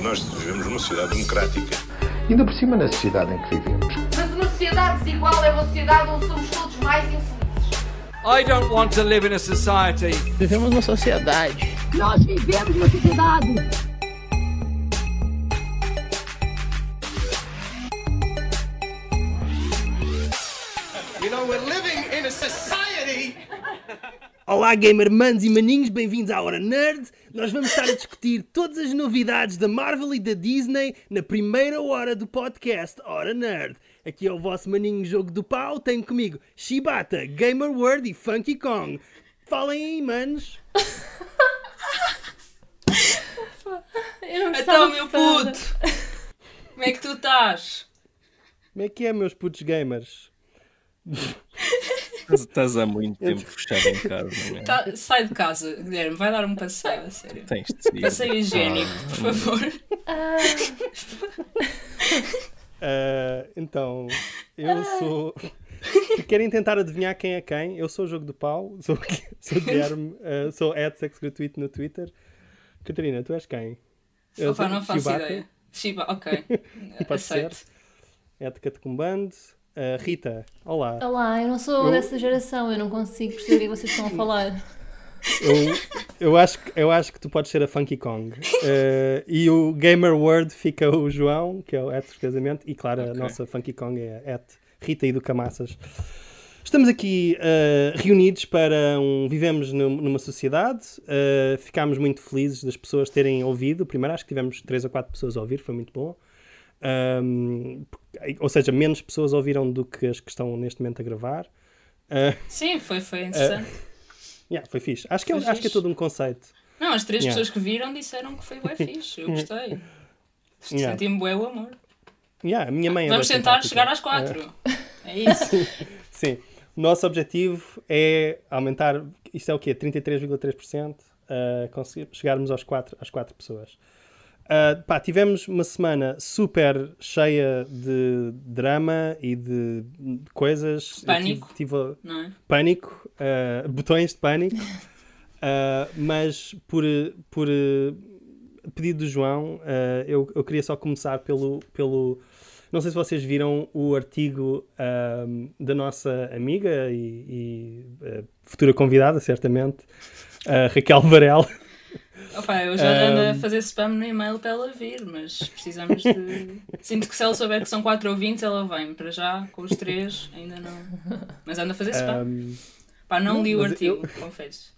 nós vivemos numa sociedade democrática. Ainda por cima na sociedade em que vivemos. Mas uma sociedade desigual é uma sociedade onde somos todos mais infelizes. I don't want to live in a society. Vivemos numa sociedade. Nós vivemos numa sociedade. You know, we're living in a society. Olá, gamer manos e maninhos, bem-vindos à Hora Nerd. Nós vamos estar a discutir todas as novidades da Marvel e da Disney na primeira hora do podcast Hora Nerd. Aqui é o vosso maninho Jogo do Pau, tenho comigo Shibata, Gamer World e Funky Kong. Falem aí, manos. Eu não Então, meu puto, como é que tu estás? Como é que é, meus putos gamers? Estás há muito tempo fechado em casa, não é? Tá- sai de casa, Guilherme, vai dar um passeio, a sério. Tens de. Passeio higiênico, por favor. Ah, então, eu sou. Querem tentar adivinhar quem é quem? Eu sou o Jogo do Pau, sou, sou o Guilherme, ah, sou Sex Gratuito no Twitter. Catarina, tu és quem? Eu Opa, sou não faço Chewbacca, ideia. Shiba, ok. Pode ser. Aceito. Ética de Combando. Ah, Rita, olá. Olá, eu não sou Eu- dessa geração, eu não consigo perceber o que vocês estão a falar. Eu, eu, acho, que- eu acho que tu podes ser a Funky Kong. Ah, e o Gamer Word fica o João, que é o Etos Casamento, e claro, a Ok. nossa Funky Kong é a Et Rita e do Camassas. Estamos aqui ah, reunidos para um Vivemos num- numa sociedade. Ah, ficámos muito felizes das pessoas terem ouvido. Primeiro, acho que tivemos 3 ou 4 pessoas a ouvir, foi muito bom. Ahm, ou seja, menos pessoas ouviram do que as que estão neste momento a gravar. Ah, Sim, foi, foi interessante. yeah, foi fixe. Acho que, é, Foi acho que é fixe. todo um conceito. Não, as três Yeah. pessoas que viram disseram que foi bem fixe, eu gostei. Yeah. Senti-me bué o amor. Yeah, a minha mãe é Vamos tentar chegar às quatro. É isso. Sim. O nosso objetivo é aumentar, isto é o quê? 33,3%? Uh, conseguir chegarmos aos quatro, às 4 pessoas. Uh, pá, tivemos uma semana super cheia de drama e de, coisas. Eu Pânico. tive- tive- Não é? pânico, uh, botões de pânico, Uh, mas por, por pedido do João, eu, eu queria só começar pelo, pelo. Não sei se vocês viram o artigo da nossa amiga e, e, futura convidada, certamente, Raquel Varela. Opa, eu já ando a fazer spam no e-mail para ela vir, mas precisamos de. Sinto que se ela souber que são quatro ouvintes, ela vem. Para já, com os três, ainda não. Mas anda a fazer spam. Um, Pá, não não, li o artigo, confesso.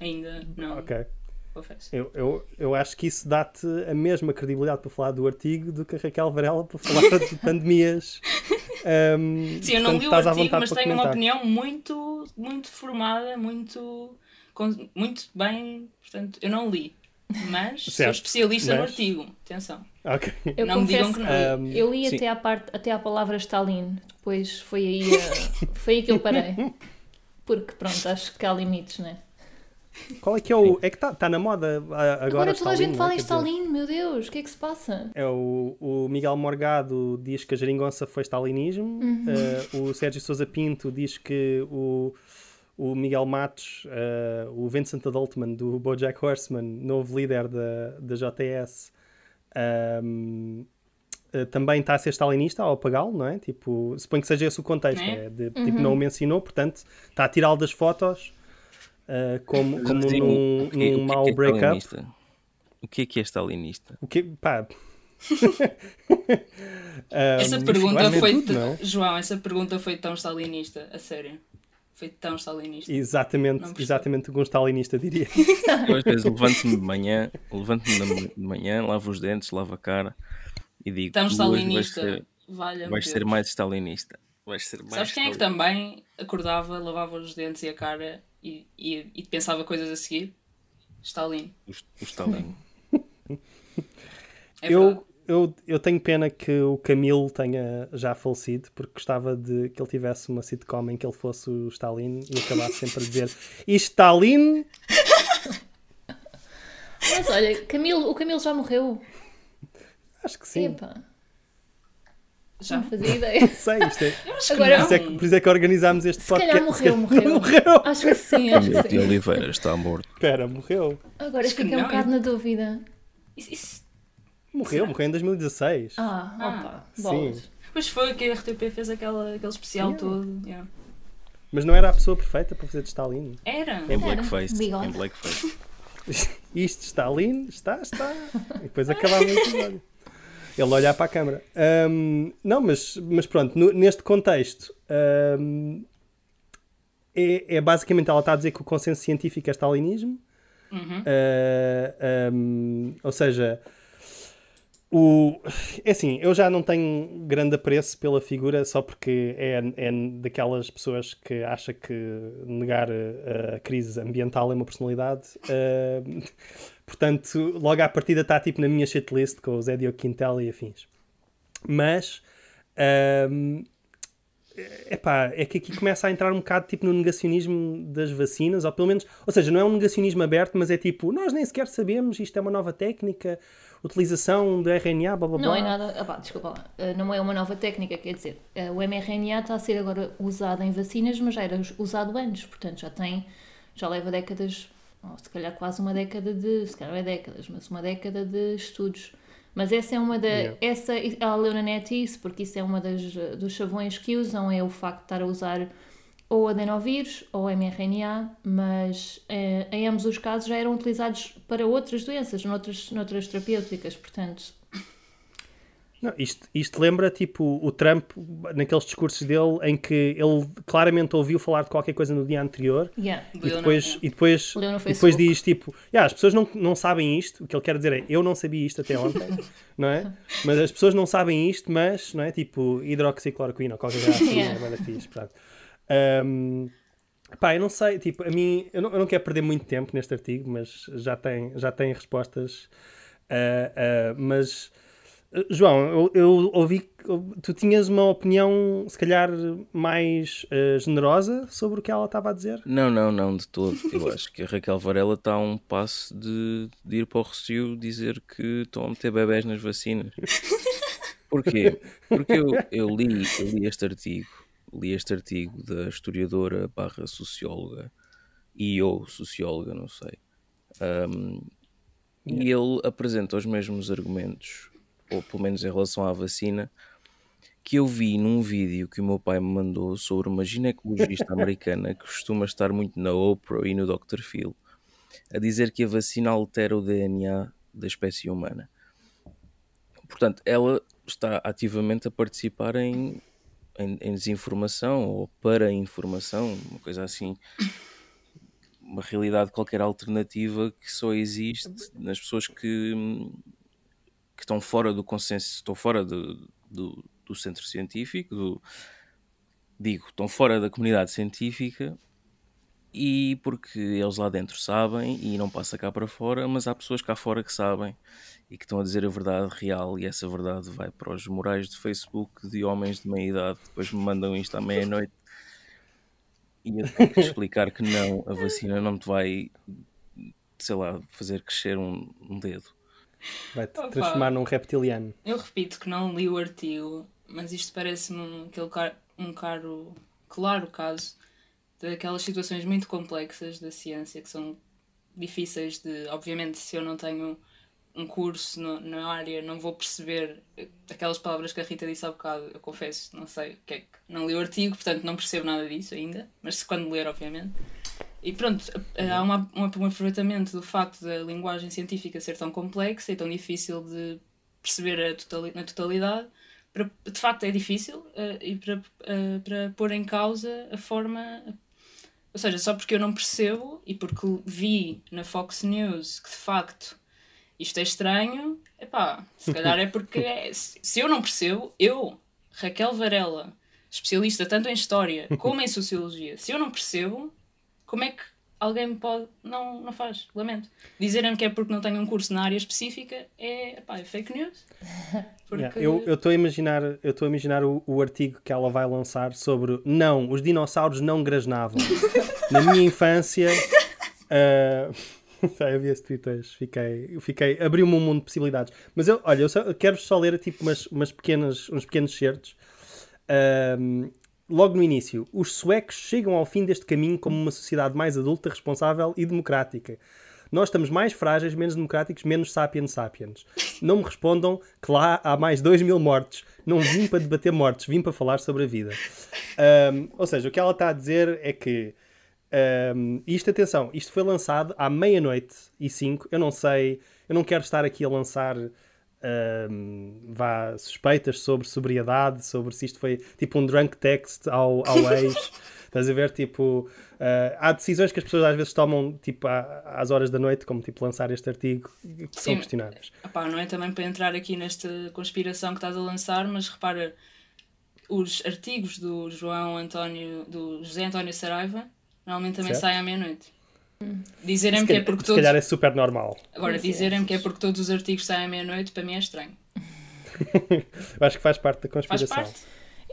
Ainda não, ok. confesso. Eu, eu, eu acho que isso dá-te a mesma credibilidade para falar do artigo do que a Raquel Varela para falar de pandemias. Um, Sim, eu não portanto, li o artigo, mas tenho uma comentar. opinião muito, muito formada, muito, muito bem. Portanto, eu não li. Mas sou Certo, especialista no mas- artigo. Atenção. Ok. Eu Não me digam confesso que não. Um, eu li sim. até à, parte, até à palavra Stalin, depois foi aí, a- foi aí que eu parei. Porque pronto, acho que há limites, né? Qual é que é o. É que está tá na moda agora. Agora, toda a Stalin, gente não é? fala em Stalin, meu Deus, o que é que se passa? É o, o Miguel Morgado diz que a geringonça foi stalinismo. Uhum. Ah, o Sérgio Sousa Pinto diz que o, o Miguel Matos, ah, o Vincent Adultman do Bojack Horseman, novo líder da, da JTS, ahm, ah, também está a ser stalinista ao apagá-lo, não é? Tipo, suponho que seja esse o contexto, É. é de, tipo, não o mencionou, portanto, está a tirá-lo das fotos ah, como, como Sim, num, que- o num que mau é que é break-up. stalinista? O que é que é stalinista? O que, pá. Essa Ahm, pergunta foi. tudo, não é? João, essa pergunta foi tão stalinista, a sério. Foi tão stalinista. Exatamente, exatamente o que um stalinista diria. Vezes levanto-me de manhã, levanto-me de manhã, lavo os dentes, lavo a cara e digo: Tão "Tu hoje vais stalinista. ser, Valha vais ser mais stalinista. Vais ser mais Sabes quem é que stalinista." também acordava, lavava os dentes e a cara e, e, e pensava coisas a seguir? Stalin. O, o Stalin. É eu, eu, eu tenho pena que o Camilo tenha já falecido, porque gostava de que ele tivesse uma sitcom em que ele fosse o Stalin e acabasse sempre a dizer: E Stalin? Mas olha, Camilo, o Camilo já morreu. Acho que sim. Epá, Já. não fazia ideia. Sei, isto é, Agora- por, isso é que, por isso é que organizámos este Se podcast. calhar morreu, Se morreu. calhar morreu. Acho que sim, acho Camilo que de sim. Oliveira está morto. Espera, morreu. Agora Acho fiquei um bocado na dúvida. Isso, isso- Morreu, morreu em 2016. Ah, Ah, opa, sim. bolas. Pois foi que a RTP fez aquela, aquele especial Yeah. todo. yeah. Mas não era a pessoa perfeita para fazer de Stalin. Era. Em blackface. Em blackface. Isto, Stalin, está, está. E depois acabava o episódio. Ele olhar para a câmara. Ahm, não, mas, mas pronto, no- neste contexto, ahm, é, é basicamente ela está a dizer que o consenso científico é stalinismo. Uhum. Ah, ahm, ou seja, o, é assim, eu já não tenho grande apreço pela figura só porque é, é daquelas pessoas que acha que negar a, crise ambiental é uma personalidade. Ah, portanto, logo à partida está tipo na minha shitlist com o Zé Quintel e afins. Mas ahm, epá, é que aqui começa a entrar um bocado tipo no negacionismo das vacinas, ou pelo menos, ou seja, não é um negacionismo aberto, mas é tipo, nós nem sequer sabemos, isto é uma nova técnica, utilização do RNA, blá blá blá. Não é nada. Ah, pá, desculpa lá. Ah, não é uma nova técnica, quer dizer, ah, o mRNA está a ser agora usado em vacinas, mas já era usado antes, portanto já tem, já leva décadas, ou se calhar quase uma década de, se calhar não é décadas, mas uma década de estudos. Mas essa é uma da. Yeah. Essa, ela leu na net isso, porque isso é uma das, dos chavões que usam, é o facto de estar a usar ou adenovírus ou mRNA, mas eh, em ambos os casos já eram utilizados para outras doenças, noutras, noutras terapêuticas, portanto, Não, isto, isto lembra tipo o Trump naqueles discursos dele em que ele claramente ouviu falar de qualquer coisa no dia anterior yeah. e depois, no- e depois, e depois diz tipo, "Yeah, as pessoas não, não sabem isto, o que ele quer dizer é eu não sabia isto até ontem, não é? Mas as pessoas não sabem isto, mas não é tipo hidroxicloroquina ou qualquer coisa assim, Yeah. é fixe, pronto. Ahm, pá, eu não sei, tipo, a mim, eu não, eu não quero perder muito tempo neste artigo, mas já tem, já tem respostas. ah, ah, mas, João, eu, eu ouvi que tu tinhas uma opinião, se calhar, mais ah, generosa sobre o que ela estava a dizer. Não, não, não, de todo. Eu acho que a Raquel Varela está a um passo de, de ir para o Rocio dizer que estão a meter bebés nas vacinas. Porquê? Porque eu, eu, li, eu li este artigo, li este artigo da historiadora barra socióloga e ou socióloga, não sei. Um, e ele apresenta os mesmos argumentos, ou pelo menos em relação à vacina, que eu vi num vídeo que o meu pai me mandou sobre uma ginecologista americana que costuma estar muito na Oprah e no Dr. Phil, a dizer que a vacina altera o DNA da espécie humana. Portanto, ela está ativamente a participar em, em, em desinformação ou para informação, uma coisa assim. Uma realidade qualquer alternativa que só existe nas pessoas que, que estão fora do consenso, estão fora do, do, do centro científico, do, digo, estão fora da comunidade científica e porque eles lá dentro sabem e não passa cá para fora, mas há pessoas cá fora que sabem e que estão a dizer a verdade real e essa verdade vai para os murais de Facebook de homens de meia idade que depois me mandam isto à meia-noite e eu tenho que explicar que não, a vacina não te vai sei lá, fazer crescer um, um dedo. Vai-te Opa. transformar num reptiliano. Eu repito que não li o artigo, mas isto parece-me um, aquele car- um caro, claro caso daquelas situações muito complexas da ciência que são difíceis de. Obviamente, se eu não tenho um curso no- na área, não vou perceber aquelas palavras que a Rita disse há bocado. Eu confesso, não sei o que é que. Não li o artigo, portanto não percebo nada disso ainda, mas quando ler, obviamente. E pronto, há uma, um aproveitamento do facto da linguagem científica ser tão complexa e tão difícil de perceber totali- na totalidade. Para, de facto, é difícil eh, e para, eh, para pôr em causa a forma. Ou seja, só porque eu não percebo e porque vi na Fox News que de facto isto é estranho, epá, se calhar é porque é- se eu não percebo, eu, Raquel Varela, especialista tanto em história como em sociologia, se eu não percebo, como é que alguém me pode. Não, não faz, lamento. Dizerem-me que é porque não tenho um curso na área específica é, epá, é fake news. Porque... Yeah, Eu estou a imaginar, eu a imaginar o, o artigo que ela vai lançar sobre não, os dinossauros não grasnavam. Na minha infância, ah, eu vi esse tweet hoje, fiquei, fiquei, abriu-me um mundo de possibilidades. Mas eu, olha, eu, só, quero só ler tipo umas, umas pequenas, uns pequenos certos. Ahm, logo no início, os suecos chegam ao fim deste caminho como uma sociedade mais adulta, responsável e democrática. nós estamos mais frágeis, menos democráticos, menos sapiens sapiens. Não me respondam que lá há mais 2 mil mortos. Não vim para debater mortes, vim para falar sobre a vida. Um, ou seja, o que ela está a dizer é que um, isto, atenção, isto foi lançado à meia-noite e cinco. Eu não sei, eu não quero estar aqui a lançar um, vá, suspeitas sobre sobriedade, sobre se isto foi tipo um drunk text ao, ao ex. Estás a ver? Tipo, uh, há decisões que as pessoas às vezes tomam tipo, às horas da noite, como tipo lançar este artigo, que Sim. são questionáveis. Epá, não é também para entrar aqui nesta conspiração que estás a lançar, mas repara, os artigos do João António, do José António Saraiva, normalmente também certo. saem à meio-noite. Dizerem-me que é porque todos. Se calhar é super normal. Agora, dizerem-me que é porque todos os artigos saem à meia-noite, para mim é estranho. Acho que faz parte da conspiração. Faz parte.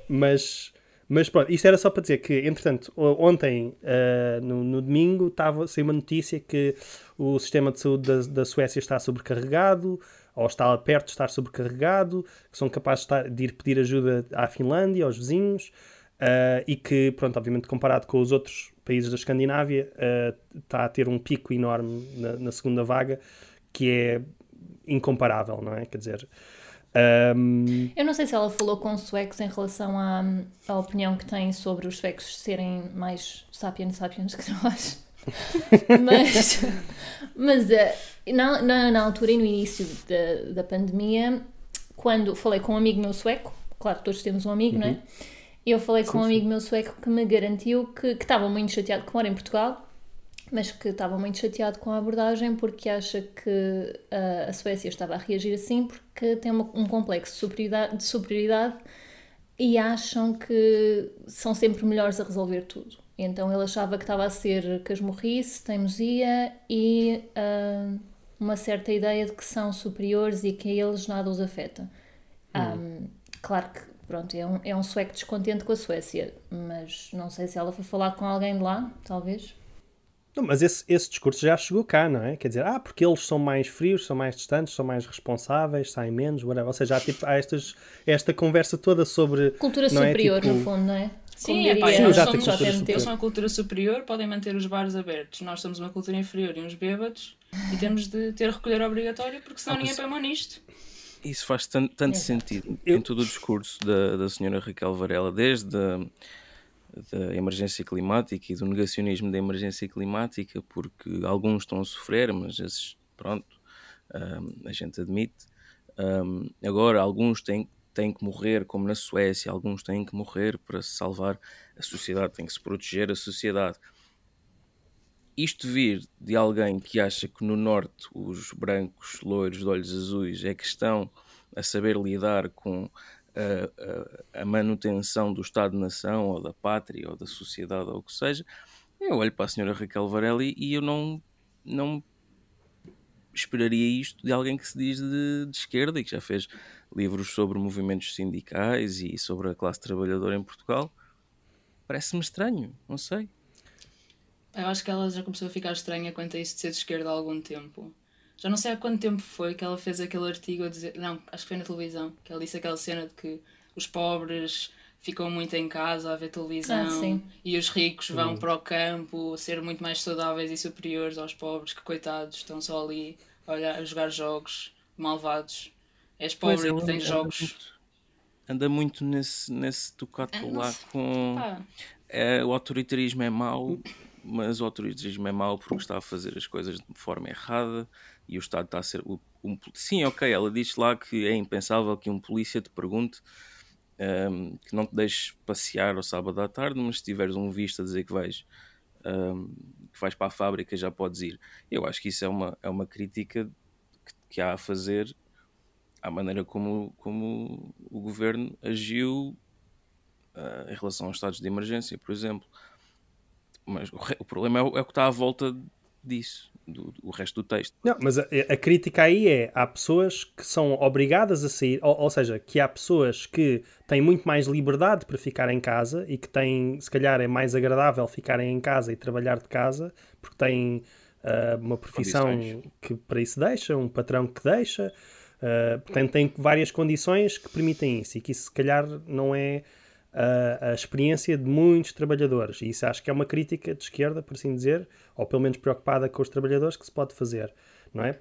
Mas, mas pronto, isto era só para dizer que, entretanto, ontem, uh, no, no, domingo, estava saiu uma notícia que o sistema de saúde da, da Suécia está sobrecarregado, ou está perto de estar sobrecarregado, que são capazes de, estar, de ir pedir ajuda à Finlândia, aos vizinhos, uh, e que, pronto, obviamente comparado com os outros países da Escandinávia, uh, está a ter um pico enorme na, na, segunda vaga, que é incomparável, não é? Quer dizer. Um... Eu não sei se ela falou com os suecos em relação à, à opinião que tem sobre os suecos serem mais sapiens sapiens que nós. mas mas uh, na, na, na, altura e no início da, da pandemia, quando falei com um amigo meu sueco, claro, todos temos um amigo, uhum. não é? Eu falei sim, com um amigo sim. meu sueco que me garantiu que, que estava muito chateado, que mora em Portugal, mas que estava muito chateado com a abordagem porque acha que a, a Suécia estava a reagir assim porque tem uma, um complexo de superioridade, de superioridade e acham que são sempre melhores a resolver tudo. Então ele achava que estava a ser casmurrice, teimosia e uh, uma certa ideia de que são superiores e que a eles nada os afeta. Hum. Um, claro que pronto, é um, é um sueco descontente com a Suécia, mas não sei se ela foi falar com alguém de lá, talvez. Não, mas esse, esse discurso já chegou cá, não é? Quer dizer, ah, porque eles são mais frios, são mais distantes, são mais responsáveis, saem menos, whatever. Ou seja, há, tipo, há estas, esta conversa toda sobre. Cultura é? superior, é? tipo... no fundo, não é? Sim, é, pá, Sim, eles, somos, eles são uma cultura superior, podem manter os bares abertos. Nós somos uma cultura inferior e uns bêbados e temos de ter recolher obrigatório porque senão ah, ninguém põe mão nisto. Isso faz tanto, tanto sentido em todo o discurso da, da senhora Raquel Varela, desde a da emergência climática e do negacionismo da emergência climática, porque alguns estão a sofrer, mas esses, pronto, um, a gente admite. Um, agora, alguns têm, têm que morrer, como na Suécia, alguns têm que morrer para se salvar a sociedade, tem que se proteger a sociedade isto vir de alguém que acha que no norte os brancos loiros de olhos azuis é que estão a saber lidar com a, a, a manutenção do Estado-nação ou da pátria ou da sociedade ou o que seja, eu olho para a senhora Raquel Varela e, e eu não, não esperaria isto de alguém que se diz de, de, esquerda e que já fez livros sobre movimentos sindicais e sobre a classe trabalhadora em Portugal. Parece-me estranho, não sei. Eu acho que ela já começou a ficar estranha quanto a isso de ser de esquerda há algum tempo. Já não sei há quanto tempo foi que ela fez aquele artigo a dizer. Não, acho que foi na televisão, que ela disse aquela cena de que os pobres ficam muito em casa a ver televisão ah, e os ricos vão uhum. para o campo ser muito mais saudáveis e superiores aos pobres que coitados estão só ali a, olhar, a jogar jogos malvados. És pobre e tens jogos. Anda muito nesse, nesse tocato é, lá com. É, o autoritarismo é mau, mas o autoritarismo é mau porque está a fazer as coisas de forma errada e o Estado está a ser. Um, sim, ok, ela diz lá que é impensável que um polícia te pergunte um, que não te deixes passear ao sábado à tarde, mas se tiveres um visto a dizer que vais, um, que vais para a fábrica já podes ir. Eu acho que isso é uma, é uma crítica que, que há a fazer à maneira como, como o governo agiu uh, em relação aos estados de emergência, por exemplo. Mas o, o problema é o, é o, que está à volta disso, do, do, o resto do texto. Não, mas a, a, crítica aí é: há pessoas que são obrigadas a sair, ou, ou, seja, que há pessoas que têm muito mais liberdade para ficar em casa e que têm, se calhar, é mais agradável ficarem em casa e trabalhar de casa porque têm uh, uma profissão que para isso deixa, um patrão que deixa. Uh, portanto, tem várias condições que permitem isso e que isso, se calhar, não é a, a experiência de muitos trabalhadores. E isso acho que é uma crítica de esquerda, por assim dizer, ou pelo menos preocupada com os trabalhadores, que se pode fazer. Não é?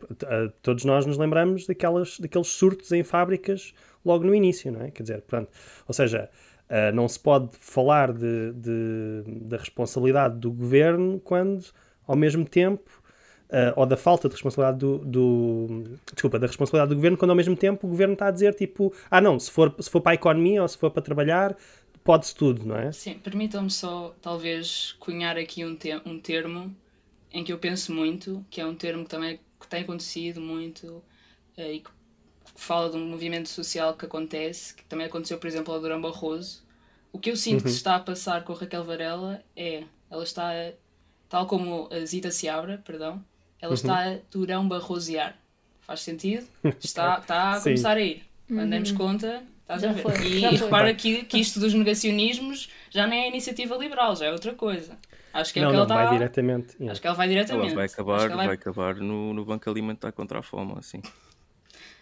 Todos nós nos lembramos daquelas, daqueles surtos em fábricas logo no início, não é? Quer dizer, pronto, ou seja, uh, não se pode falar de, de, da responsabilidade do governo quando, ao mesmo tempo, uh, ou da falta de responsabilidade do, do, desculpa, da responsabilidade do governo, quando ao mesmo tempo o governo está a dizer tipo, ah não, se for, se for para a economia ou se for para trabalhar, pode-se tudo, não é? Sim, permitam-me só, talvez, cunhar aqui um, te um termo em que eu penso muito, que é um termo que também que tem acontecido muito uh, e que fala de um movimento social que acontece, que também aconteceu, por exemplo, ao Durão Barroso. O que eu sinto Uhum. que se está a passar com a Raquel Varela é, ela está, tal como a Zita Seabra, perdão, ela está a Durão Barrosear. Faz sentido? Está, está a começar a ir. Quando demos conta, estás Já a ver. foi, E, já foi. repara que, que isto dos negacionismos já nem é iniciativa liberal, já é outra coisa. Acho que é não, o que não, ela está. vai diretamente. yeah. Acho que ela vai diretamente. Ela vai acabar, ela vai... acabar no, no Banco Alimentar contra a Fome, assim.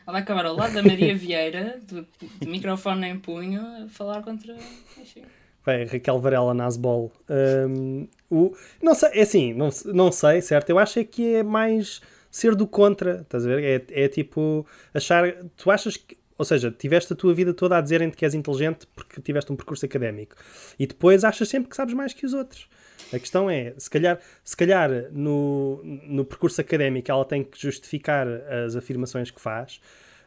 Ela vai acabar ao lado da Maria Vieira, do, de microfone em punho, a falar contra. Enfim. Vai, Raquel Varela Nasbol. Um, o, não sei, é assim, não, não sei, certo? Eu acho é que é mais ser do contra, estás a ver? É, é tipo achar. Tu achas que. Ou seja, tiveste a tua vida toda a dizerem-te que és inteligente porque tiveste um percurso académico. E depois achas sempre que sabes mais que os outros. A questão é, se calhar, se calhar no, no percurso académico ela tem que justificar as afirmações que faz.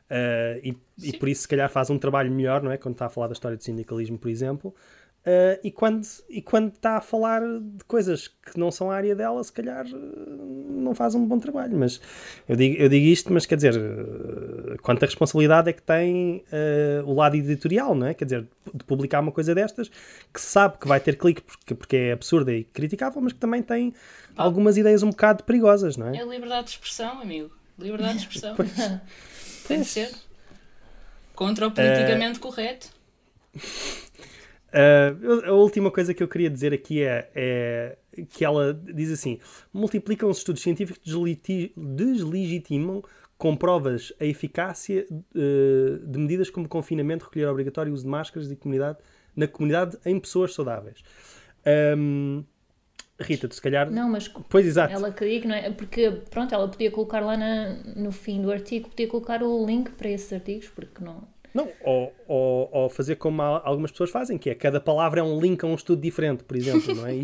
Uh, e, e por isso, se calhar, faz um trabalho melhor, não é? Quando está a falar da história do sindicalismo, por exemplo. Uh, e, quando, e quando está a falar de coisas que não são a área dela, se calhar uh, não faz um bom trabalho. Mas eu digo, eu digo isto, mas quer dizer, uh, quanta responsabilidade é que tem uh, o lado editorial, não é? Quer dizer, de publicar uma coisa destas que sabe que vai ter clique porque, porque é absurda e criticável, mas que também tem algumas ideias um bocado perigosas, não é? É liberdade de expressão, amigo. Liberdade de expressão. Tem de ser. Contra o politicamente correto. Uh, a última coisa que eu queria dizer aqui é, é que ela diz assim: multiplicam os estudos científicos que deslegitimam com provas a eficácia uh, de medidas como confinamento, recolher obrigatório, uso de máscaras e comunidade, na comunidade em pessoas saudáveis. Um, Rita, tu se calhar. Não, mas Pois exato. ela queria que não é. Porque, pronto, ela podia colocar lá na- no fim do artigo, podia colocar o link para esses artigos, porque não. Não, ou, ou, ou fazer como algumas pessoas fazem, que é cada palavra é um link a um estudo diferente, por exemplo, não é?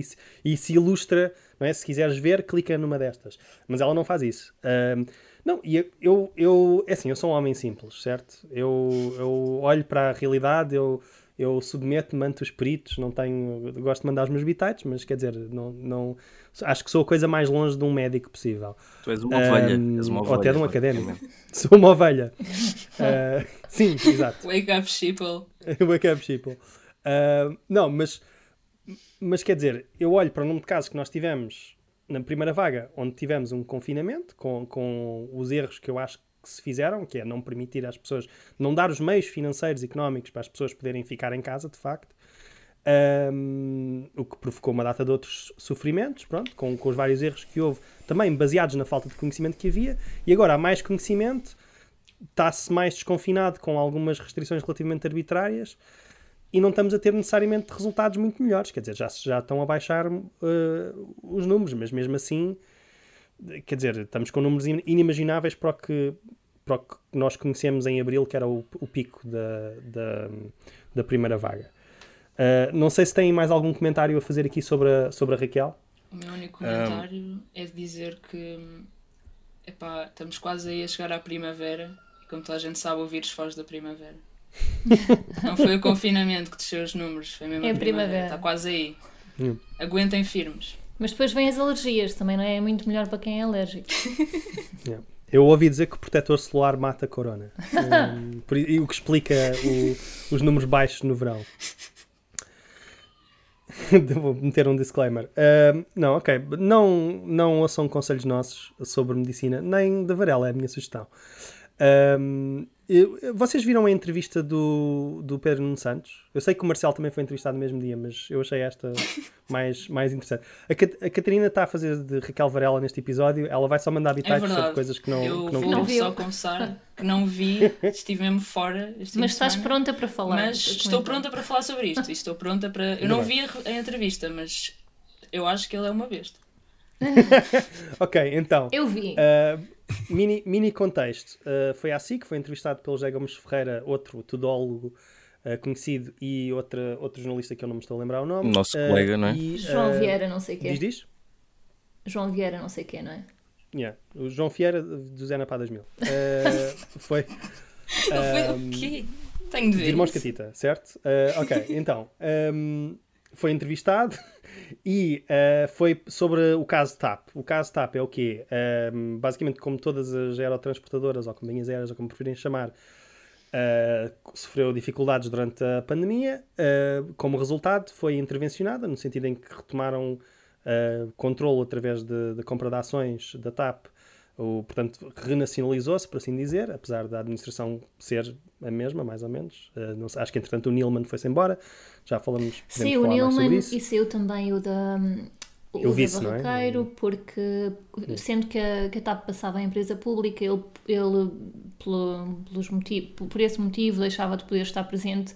E se ilustra, não é? Se quiseres ver, clica numa destas. Mas ela não faz isso. Ahm, não, e eu, eu, é assim, eu sou um homem simples, certo? Eu, eu olho para a realidade, eu, eu submeto, manto os peritos, não tenho, gosto de mandar os meus bitites, mas quer dizer, não, não, acho que sou a coisa mais longe de um médico possível. Tu és uma ovelha. És uma ou ovelha até de um académico. Sou uma ovelha. Ah, sim, exato. Wake up, sheeple. Wake up, sheeple. Uh, não, mas, mas quer dizer, eu olho para o número de casos que nós tivemos na primeira vaga, onde tivemos um confinamento, com, com os erros que eu acho que se fizeram, que é não permitir às pessoas, não dar os meios financeiros e económicos para as pessoas poderem ficar em casa, de facto. Um, o que provocou uma data de outros sofrimentos, pronto, com, com os vários erros que houve, também baseados na falta de conhecimento que havia, e agora há mais conhecimento, está-se mais desconfinado com algumas restrições relativamente arbitrárias e não estamos a ter necessariamente resultados muito melhores. Quer dizer, já, já estão a baixar uh, os números, mas mesmo assim, quer dizer, estamos com números in- inimagináveis para o que, para o que nós conhecemos em abril, que era o, o pico da, da, da primeira vaga. Uh, não sei se têm mais algum comentário a fazer aqui sobre a, sobre a Raquel. O meu único comentário é de dizer que epá, estamos quase aí a chegar à primavera e como toda a gente sabe o vírus foge da primavera. Não foi o confinamento que desceu os números, foi mesmo É a primavera. primavera. Está quase aí. Hum. Aguentem firmes. Mas depois vêm as alergias, também não é muito melhor para quem é alérgico. Yeah. Eu ouvi dizer que o protetor solar mata a corona. Um, por e o que explica o- os números baixos no verão. Vou meter um disclaimer. Um, não, ok. Não, não ouçam conselhos nossos sobre medicina, nem da varela, é a minha sugestão. Vocês viram a entrevista do, do Pedro Nuno Santos? Eu sei que o Marcelo também foi entrevistado no mesmo dia, mas eu achei esta mais, mais interessante. A, Cat- a Catarina está a fazer de Raquel Varela neste episódio. Ela vai só mandar É habitats verdade. sobre coisas que não, eu que não vou Não só confessar que não vi, estive mesmo fora. Mas estás semana. pronta para falar. Mas estou pronta para falar sobre isto. e Estou pronta para. Eu não bem. vi a, a entrevista, mas eu acho que ele é uma besta. Ok, então. Eu vi. Uh, mini, mini contexto. Uh, foi a SIC, foi entrevistado pelo José Gomes Ferreira, outro tudólogo uh, conhecido, e outra, outro jornalista que eu não me estou a lembrar o nome. Nosso Uh, colega, não é? e, João Vieira, não sei o quê. Diz, diz? João Vieira, não sei o quê, não é? Yeah. O João Vieira do Zé Napá 2000. Uh, foi. Foi um, o quê? Tenho de ver. Irmãos. Catita, certo? Uh, ok, então. um, foi entrevistado e uh, foi sobre o caso TAP. O caso TAP é o quê? Um, basicamente, como todas as aerotransportadoras ou companhias aéreas, ou como preferirem chamar, uh, sofreu dificuldades durante a pandemia. Uh, como resultado, foi intervencionada, no sentido em que retomaram uh, controle através da compra de ações da TAP. O, portanto, renacionalizou-se, por assim dizer, apesar da administração ser a mesma, mais ou menos. Uh, não sei, acho que, entretanto, o Nilman foi-se embora. Já falamos Saiu o Nilman e saiu também o da. O da não é? Barraqueiro, porque sendo que a, que a TAP passava a empresa pública, ele, ele pelo, pelos motivo, por esse motivo deixava de poder estar presente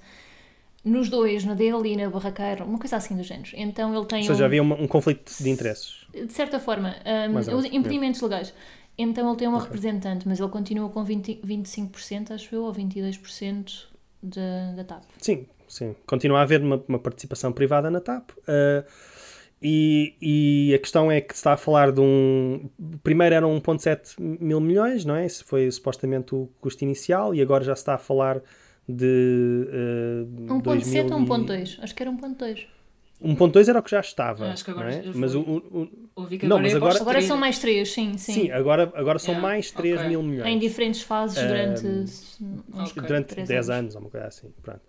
nos dois, na dele e na Barraqueiro, uma coisa assim do género. Então ele tem Ou seja, um, havia uma- um conflito de interesses. de certa forma, um, menos, impedimentos legais. Então ele tem uma representante, mas ele continua com 20, 25%, acho eu, ou 22% da, da TAP. Sim, sim. Continua a haver uma, uma participação privada na TAP. uh, e, e a questão é que se está a falar de um. Primeiro eram 1,7 mil milhões, não é? Esse foi supostamente o custo inicial, e agora já se está a falar de. Uh, 1.7 ou 1.2? 1.2? Acho que era 1.2. 1.2 era o que já estava. Acho que agora não é? já Mas o, o- o- Ouvi que Não, agora mas é agora- Agora são mais 3, sim, sim. sim, agora, agora são Yeah, mais 3 ok. mil milhões. Em diferentes fases durante Um, uns ok. durante três 10 anos. ou uma coisa assim. Pronto.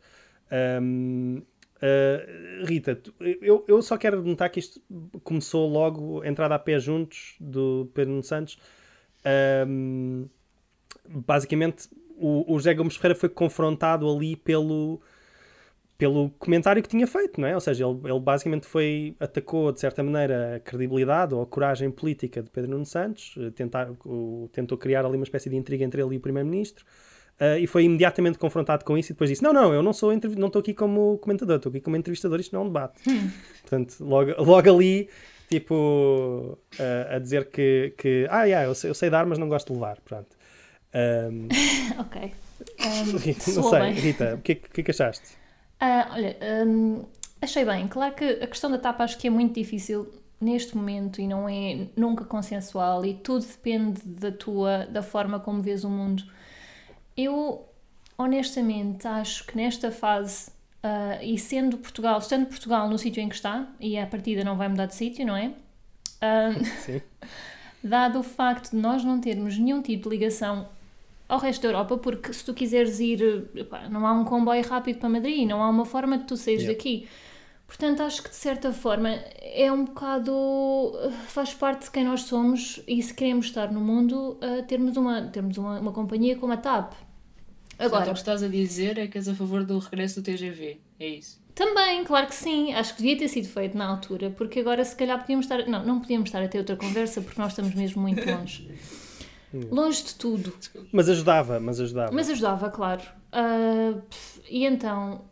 Hum, uh, Rita, tu- eu, eu só quero notar que isto começou logo a entrada a pé juntos do Pedro Nuno Santos. Hum, basicamente, o, o José Gomes Ferreira foi confrontado ali pelo, pelo comentário que tinha feito, não é? Ou seja, ele, ele basicamente foi, atacou de certa maneira a credibilidade ou a coragem política de Pedro Nuno Santos, eh, tentar, o- tentou criar ali uma espécie de intriga entre ele e o Primeiro-Ministro. Uh, e foi imediatamente confrontado com isso e depois disse: Não, não, eu não sou não estou aqui como comentador, estou aqui como entrevistador, isto não é um debate. Portanto, logo, logo ali, tipo, uh, a dizer que, que ah, yeah, eu, sei, eu sei dar, mas não gosto de levar. Pronto. Um, Ok. Um, não sei, bem. Rita, o que, é que é que achaste? Ah, olha, hum, achei bem. Claro que a questão da TAP acho que é muito difícil neste momento e não é nunca consensual e tudo depende da tua, da forma como vês o mundo. Eu, honestamente, acho que nesta fase, ah, e sendo Portugal, estando Portugal no sítio em que está, e a partida não vai mudar de sítio, não é? Ah, Sim. dado o facto de nós não termos nenhum tipo de ligação ao resto da Europa, porque se tu quiseres ir, não há um comboio rápido para Madrid, não há uma forma de tu saíres Yeah. daqui. Portanto, acho que de certa forma é um bocado. faz parte de quem nós somos e se queremos estar no mundo, uh, termos, uma, termos uma, uma companhia como a TAP. Portanto, Agora, o que estás a dizer é que és a favor do regresso do TGV. É isso. Também, claro que sim. Acho que devia ter sido feito na altura, porque agora se calhar podíamos estar. Não, não podíamos estar a ter outra conversa porque nós estamos mesmo muito longe. longe de tudo. Mas ajudava, mas ajudava. Mas ajudava, claro. Ah, pff, e então,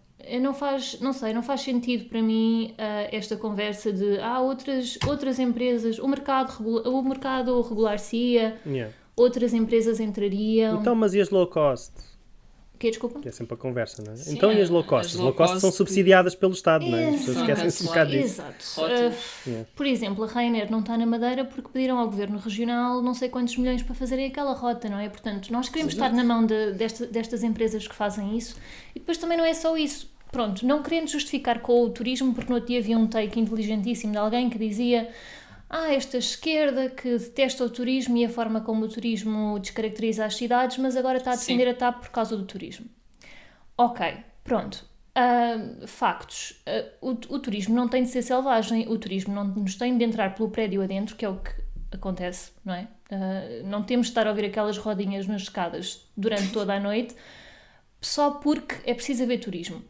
não faz, não sei, não faz sentido para mim ah, esta conversa de há outras, outras empresas, o mercado, regula- o mercado regular-se-ia, Yeah. outras empresas entrariam. Então, mas e as low cost? Que desculpa? É sempre a conversa, não é? Sim, então, e as low cost? As low low cost são subsidiadas pelo Estado, não é? As pessoas Exato. esquecem-se um bocado disso. Exato. Yeah. por exemplo, a Ryanair não está na Madeira porque pediram ao governo regional não sei quantos milhões para fazerem aquela rota, não é? Portanto, nós queremos estar na mão de- desta- destas empresas que fazem isso e depois também não é só isso. Pronto, não querendo justificar com o turismo, porque no outro dia havia um take inteligentíssimo de alguém que dizia ah, esta esquerda que detesta o turismo e a forma como o turismo descaracteriza as cidades, mas agora está a Sim. defender a TAP por causa do turismo. Ok, pronto. Ah, factos. Ah, o, o turismo não tem de ser selvagem, o turismo não nos tem de entrar pelo prédio adentro, que é o que acontece, não é? Uh, não temos de estar a ouvir aquelas rodinhas nas escadas durante toda a noite só porque é preciso haver turismo.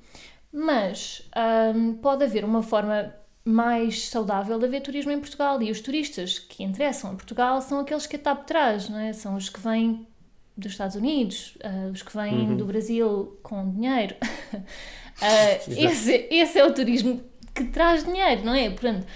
Mas pode haver uma forma mais saudável de haver turismo em Portugal e os turistas que interessam a Portugal são aqueles que a TAP traz, não é? São os que vêm dos Estados Unidos, uh, os que vêm uhum. do Brasil com dinheiro. uh, esse, esse é o turismo que traz dinheiro, não é? Portanto,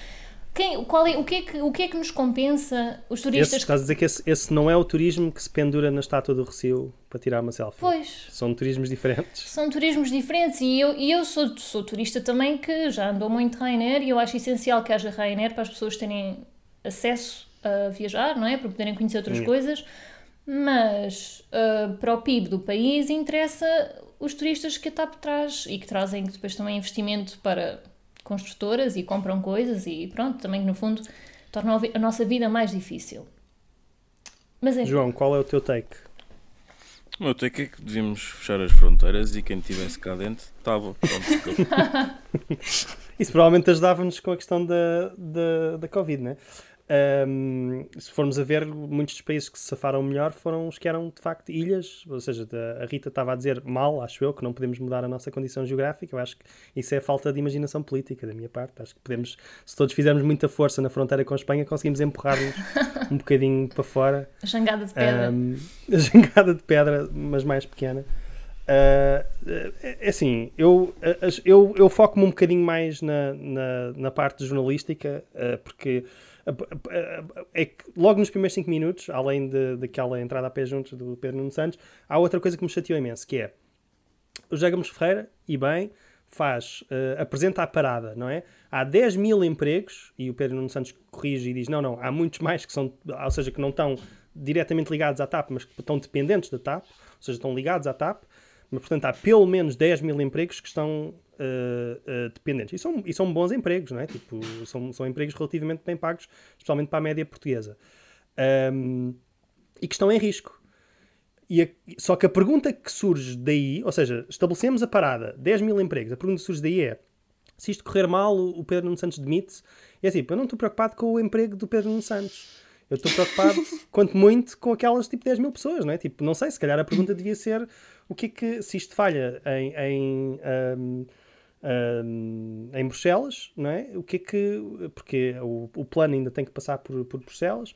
quem, qual é, o, que é que, o que é que nos compensa os turistas? Esse, estás a dizer que esse, esse, não é o turismo que se pendura na estátua do Recio para tirar uma selfie? Pois. São turismos diferentes. São turismos diferentes e eu, e eu sou, sou turista também que já andou muito Ryanair e eu acho essencial que haja Ryanair para as pessoas terem acesso a viajar, não é? Para poderem conhecer outras hum. coisas. Mas uh, para o PIB do país interessa os turistas que a TAP traz e que trazem depois também investimento para construtoras e compram coisas e pronto, também no fundo torna a nossa vida mais difícil. Mas é... João, qual é o teu take? O meu take é que devíamos fechar as fronteiras e quem estivesse cá dentro estava. Isso provavelmente ajudava-nos com a questão da, da, da Covid, né? Um, se formos a ver, muitos dos países que se safaram melhor foram os que eram de facto ilhas, ou seja, a Rita estava a dizer mal, acho eu, que não podemos mudar a nossa condição geográfica. Eu acho que isso é falta de imaginação política da minha parte. Acho que podemos, se todos fizermos muita força na fronteira com a Espanha, conseguimos empurrar-nos um bocadinho para fora. A jangada de pedra. Um, a jangada de pedra, mas mais pequena. Uh, é assim, eu, eu, eu foco-me um bocadinho mais na, na, na parte jornalística, uh, porque é que logo nos primeiros 5 minutos, além daquela entrada a pé juntos do Pedro Nuno Santos, há outra coisa que me chateou imenso, que é o José Gomes Ferreira, e bem, faz, uh, apresenta a parada, não é? Há 10 mil empregos, e o Pedro Nuno Santos corrige e diz, não, não, há muitos mais que são, ou seja, que não estão diretamente ligados à TAP, mas que estão dependentes da TAP, ou seja, estão ligados à TAP, mas portanto há pelo menos 10 mil empregos que estão uh, uh, dependentes. E são, e são bons empregos, não é? Tipo, são, são empregos relativamente bem pagos, especialmente para a média portuguesa. Um, e que estão em risco. E a, só que a pergunta que surge daí, ou seja, estabelecemos a parada, 10 mil empregos, a pergunta que surge daí é se isto correr mal, o Pedro Nuno Santos demite-se. É assim, eu não estou preocupado com o emprego do Pedro Nuno Santos. Eu estou preocupado, quanto muito, com aquelas tipo 10 mil pessoas, não é? Tipo, não sei, se calhar a pergunta devia ser o que é que, se isto falha em, em um, um, em Bruxelas, não é? O que é que. Porque o, o plano ainda tem que passar por, por Bruxelas.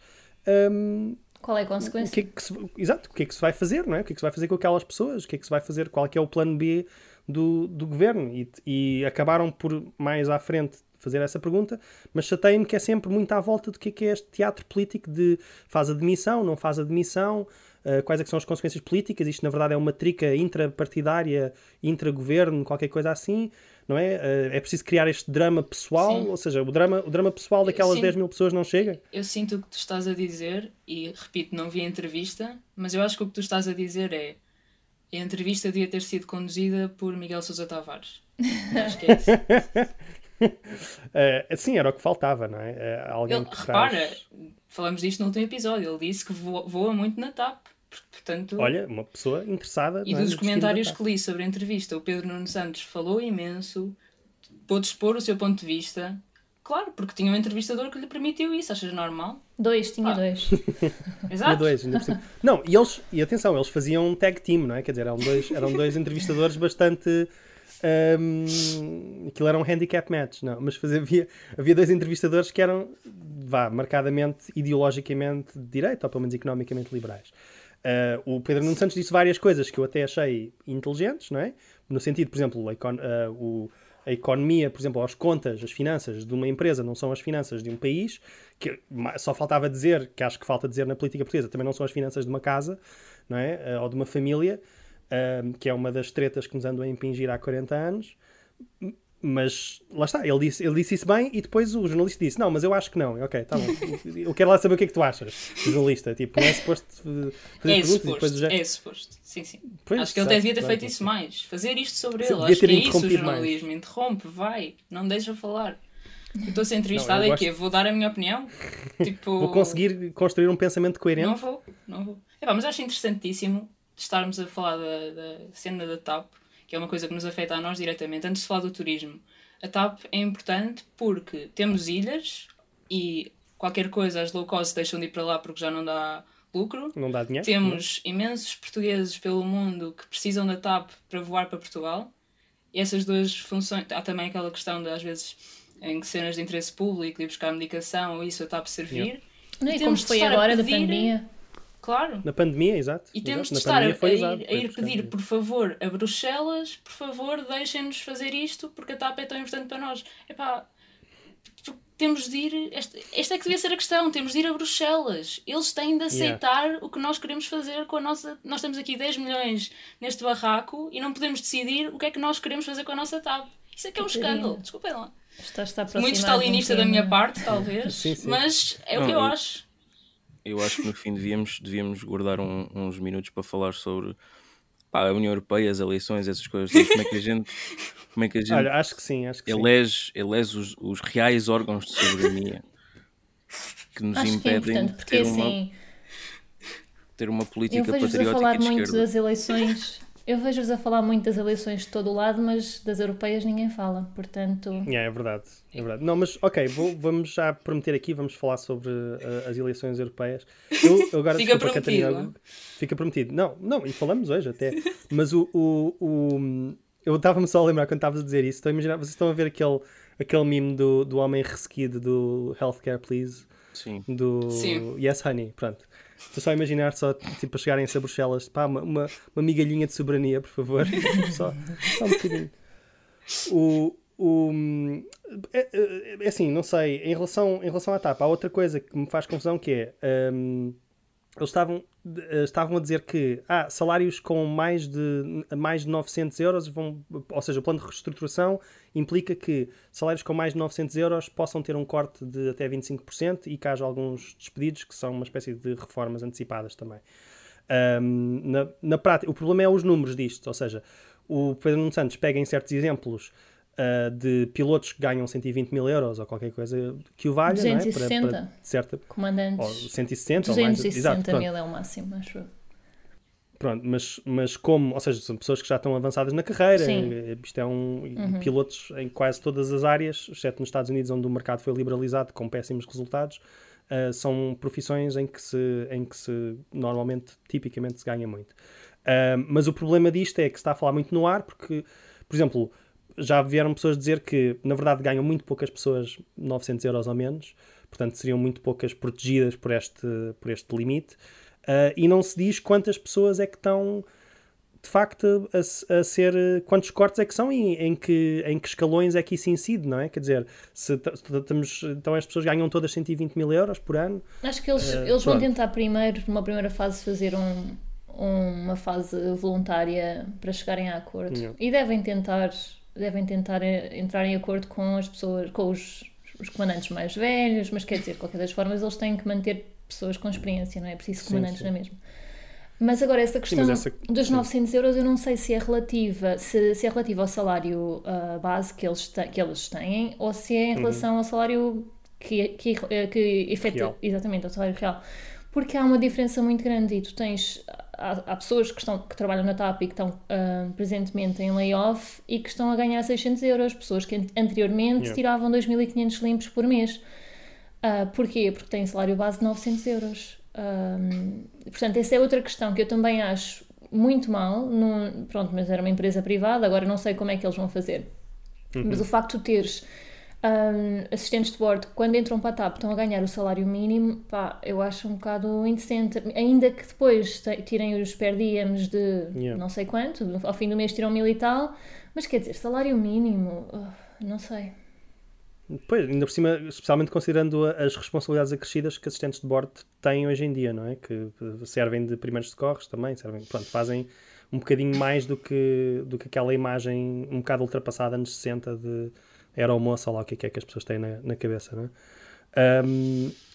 Um, qual é a consequência? O que é que se, exato, o que é que se vai fazer, não é? O que é que se vai fazer com aquelas pessoas? O que é que se vai fazer? Qual é que é o plano B do, do governo? E, e acabaram por, mais à frente, fazer essa pergunta, mas chateia-me que é sempre muito à volta do que é, que é este teatro político de faz admissão, não faz admissão, uh, quais é são as consequências políticas, isto na verdade é uma trica intrapartidária, intragoverno, qualquer coisa assim não é? Eh, é preciso criar este drama pessoal, Sim. ou seja, o drama, o drama pessoal daquelas sinto, 10 mil pessoas não chega? Eu sinto o que tu estás a dizer, e repito, não vi a entrevista, mas eu acho que o que tu estás a dizer é a entrevista devia ter sido conduzida por Miguel Sousa Tavares. acho que é isso. uh, sim, era o que faltava, não é? Uh, alguém ele, repara, falamos disto no último episódio, ele disse que voa, voa muito na TAP. Portanto, Olha, uma pessoa interessada. E dos comentários que li sobre a entrevista, o Pedro Nuno Santos falou imenso, pôde expor o seu ponto de vista. Claro, porque tinha um entrevistador que lhe permitiu isso, achas normal? Dois, tinha ah. dois. Exato. Tinha dois, ainda por cima. Não, e eles, e atenção, eles faziam um tag team, não é? Quer dizer, eram dois, eram dois entrevistadores bastante. Um, aquilo era um handicap match, não, mas fazia, havia, havia dois entrevistadores que eram, vá, marcadamente ideologicamente de direita, ou pelo menos economicamente liberais. Uh, o Pedro Nuno Santos disse várias coisas que eu até achei inteligentes, não é? No sentido, por exemplo, a, econ uh, o, a economia, por exemplo, as contas, as finanças de uma empresa não são as finanças de um país, que só faltava dizer, que acho que falta dizer na política portuguesa, também não são as finanças de uma casa, não é? Uh, ou de uma família, que é uma das tretas que nos andam a impingir há 40 anos mas lá está, ele disse, ele disse isso bem e depois o jornalista disse: Não, mas eu acho que não. Ok, tá bom. Eu quero lá saber o que é que tu achas, jornalista. Tipo, não é suposto fazer é suposto, já... É suposto, sim, sim. Pois, acho que ele devia ter feito isso mais. Fazer isto sobre ele. Acho que é isso o jornalismo. Mais. Interrompe, vai, não deixa falar. Eu estou a ser entrevistada e gosto... Vou dar a minha opinião? Tipo... Vou conseguir construir um pensamento coerente? Não vou, não vou. É, mas acho interessantíssimo estarmos a falar da, da cena da TAP que é uma coisa que nos afeta a nós diretamente. Antes de falar do turismo, a TAP é importante porque temos ilhas e qualquer coisa, as low cost deixam de ir para lá porque já não dá lucro. Não dá dinheiro. Temos imensos portugueses pelo mundo que precisam da TAP para voar para Portugal. E essas duas funções. Há também aquela questão de, às vezes, em cenas de interesse público, de ir buscar medicação ou isso, a TAP servir. Yeah. Não, e como temos de foi agora da pandemia. Claro. Na pandemia, exato. E temos exato. de estar a, foi a ir, a ir pedir, por favor, a Bruxelas, por favor, deixem-nos fazer isto porque a TAP é tão importante para nós. Epá, temos de ir. Esta, esta é que devia ser a questão: temos de ir a Bruxelas. Eles têm de aceitar o que nós queremos fazer com a nossa. Nós temos aqui 10 milhões neste barraco e não podemos decidir o que é que nós queremos fazer com a nossa TAP. Isso é que é um escândalo. Desculpem lá. Está, está Muito stalinista da minha parte, talvez, Sim, sim. mas é o Não, que eu eu- acho. Eu acho que no fim devíamos, devíamos guardar um- uns minutos para falar sobre pá, a União Europeia, as eleições, essas coisas. Como é que a gente, como é que a gente Olha, acho que sim, acho que sim. elege, elege os, os reais órgãos de soberania que nos Acho que é impedem importante, de porque ter, uma, assim, ter uma eu política vejo-vos a patriótica falar de muito esquerda. das eleições. Eu vejo-vos a falar muito das eleições de todo o lado, mas das europeias ninguém fala. Portanto, Yeah, é verdade, é verdade. Não, mas ok, vou- vamos já prometer aqui, vamos falar sobre uh, as eleições europeias. Eu, eu agora, Fica desculpa, prometido, Catarina, fica prometido. Não, não, e falamos hoje até. Mas o. o, o- eu estava-me só a lembrar quando estavas a dizer isso. Estou a imaginar, vocês estão a ver aquele, aquele meme do, do homem ressequido do Healthcare Please, Sim. do Sim. Yes Honey, pronto. Estou só a imaginar só, tipo, a chegarem-se a Bruxelas, pá, uma, uma, uma migalhinha de soberania, por favor. só, só um bocadinho. O, o, é, é- é assim, não sei, em relação, em relação à TAP, há outra coisa que me faz confusão que é, hum, eles estavam, eh, estavam a dizer que ah, salários com mais de, mais de 900 euros vão, ou seja, o plano de reestruturação implica que salários com mais de 900 euros possam ter um corte de até 25% e que haja alguns despedidos que são uma espécie de reformas antecipadas também. Um, na, na prática, o problema é os números disto, ou seja, o Pedro Nuno Santos pega em certos exemplos uh, de pilotos que ganham 120 mil euros ou qualquer coisa que o valha, não é? 260. certa, ou comandantes, 160 ou mais, 260 exato, pronto. mil é o máximo, acho eu. Pronto, mas, mas como, ou seja, são pessoas que já estão avançadas na carreira, Sim. eh, isto é um pilotos em quase todas as áreas, exceto nos Estados Unidos, onde o mercado foi liberalizado com péssimos resultados, eh, são profissões em que se, em que se normalmente, tipicamente, se ganha muito. Ah, mas o problema disto é que se está a falar muito no ar, porque, por exemplo, já vieram pessoas dizer que, na verdade, ganham muito poucas pessoas 900 euros ou menos, portanto, seriam muito poucas protegidas por este, por este limite. Uh, e não se diz quantas pessoas é que estão de facto a, a ser quantos cortes é que são e em que, em que escalões é que isso incide, não é? Quer dizer, se estamos, então as pessoas ganham todas 120 mil euros por ano. Acho que eles, Eh, eles vão tentar primeiro, numa primeira fase, fazer um, uma fase voluntária para chegarem a acordo. E devem tentar, devem tentar eh, entrar em acordo com as pessoas, com os, os comandantes mais velhos, mas quer dizer, de qualquer das formas, eles têm que manter pessoas com experiência, não é? É preciso Sim, comandantes sim. na mesma. Mas agora, essa questão mas essa- dos sim. 900 euros, eu não sei se é relativa, se, se é relativa ao salário ah, base que eles, te- que eles têm ou se Uhum. é em relação ao salário que, que, eh, que efetua, exatamente, ao salário real. Porque há uma diferença muito grande e tu tens, há, há pessoas que, estão, que trabalham na TAP e que estão ah, presentemente em layoff e que estão a ganhar 600 euros, pessoas que an- anteriormente Yeah. tiravam 2.500 limpos por mês. Ah, porquê? Porque têm salário base de 900 euros. Ahm, portanto, essa é outra questão que eu também acho muito mal. num- pronto, mas era uma empresa privada, agora não sei como é que eles vão fazer. Mas o facto de teres ahm, assistentes de bordo quando entram para a TAP estão a ganhar o salário mínimo, pá, eu acho um bocado indecente. Ainda que depois tirem os per diems de Yeah. não sei quanto, ao fim do mês tiram mil e tal, mas quer dizer, salário mínimo, não sei. Pois, ainda por cima, especialmente considerando as responsabilidades acrescidas que assistentes de bordo têm hoje em dia, não é? Que servem de primeiros socorros também, servem, pronto, fazem um bocadinho mais do que, do que aquela imagem um bocado ultrapassada anos 60 de aeromoça, ou lá o que é que é que as pessoas têm na, na cabeça, não é?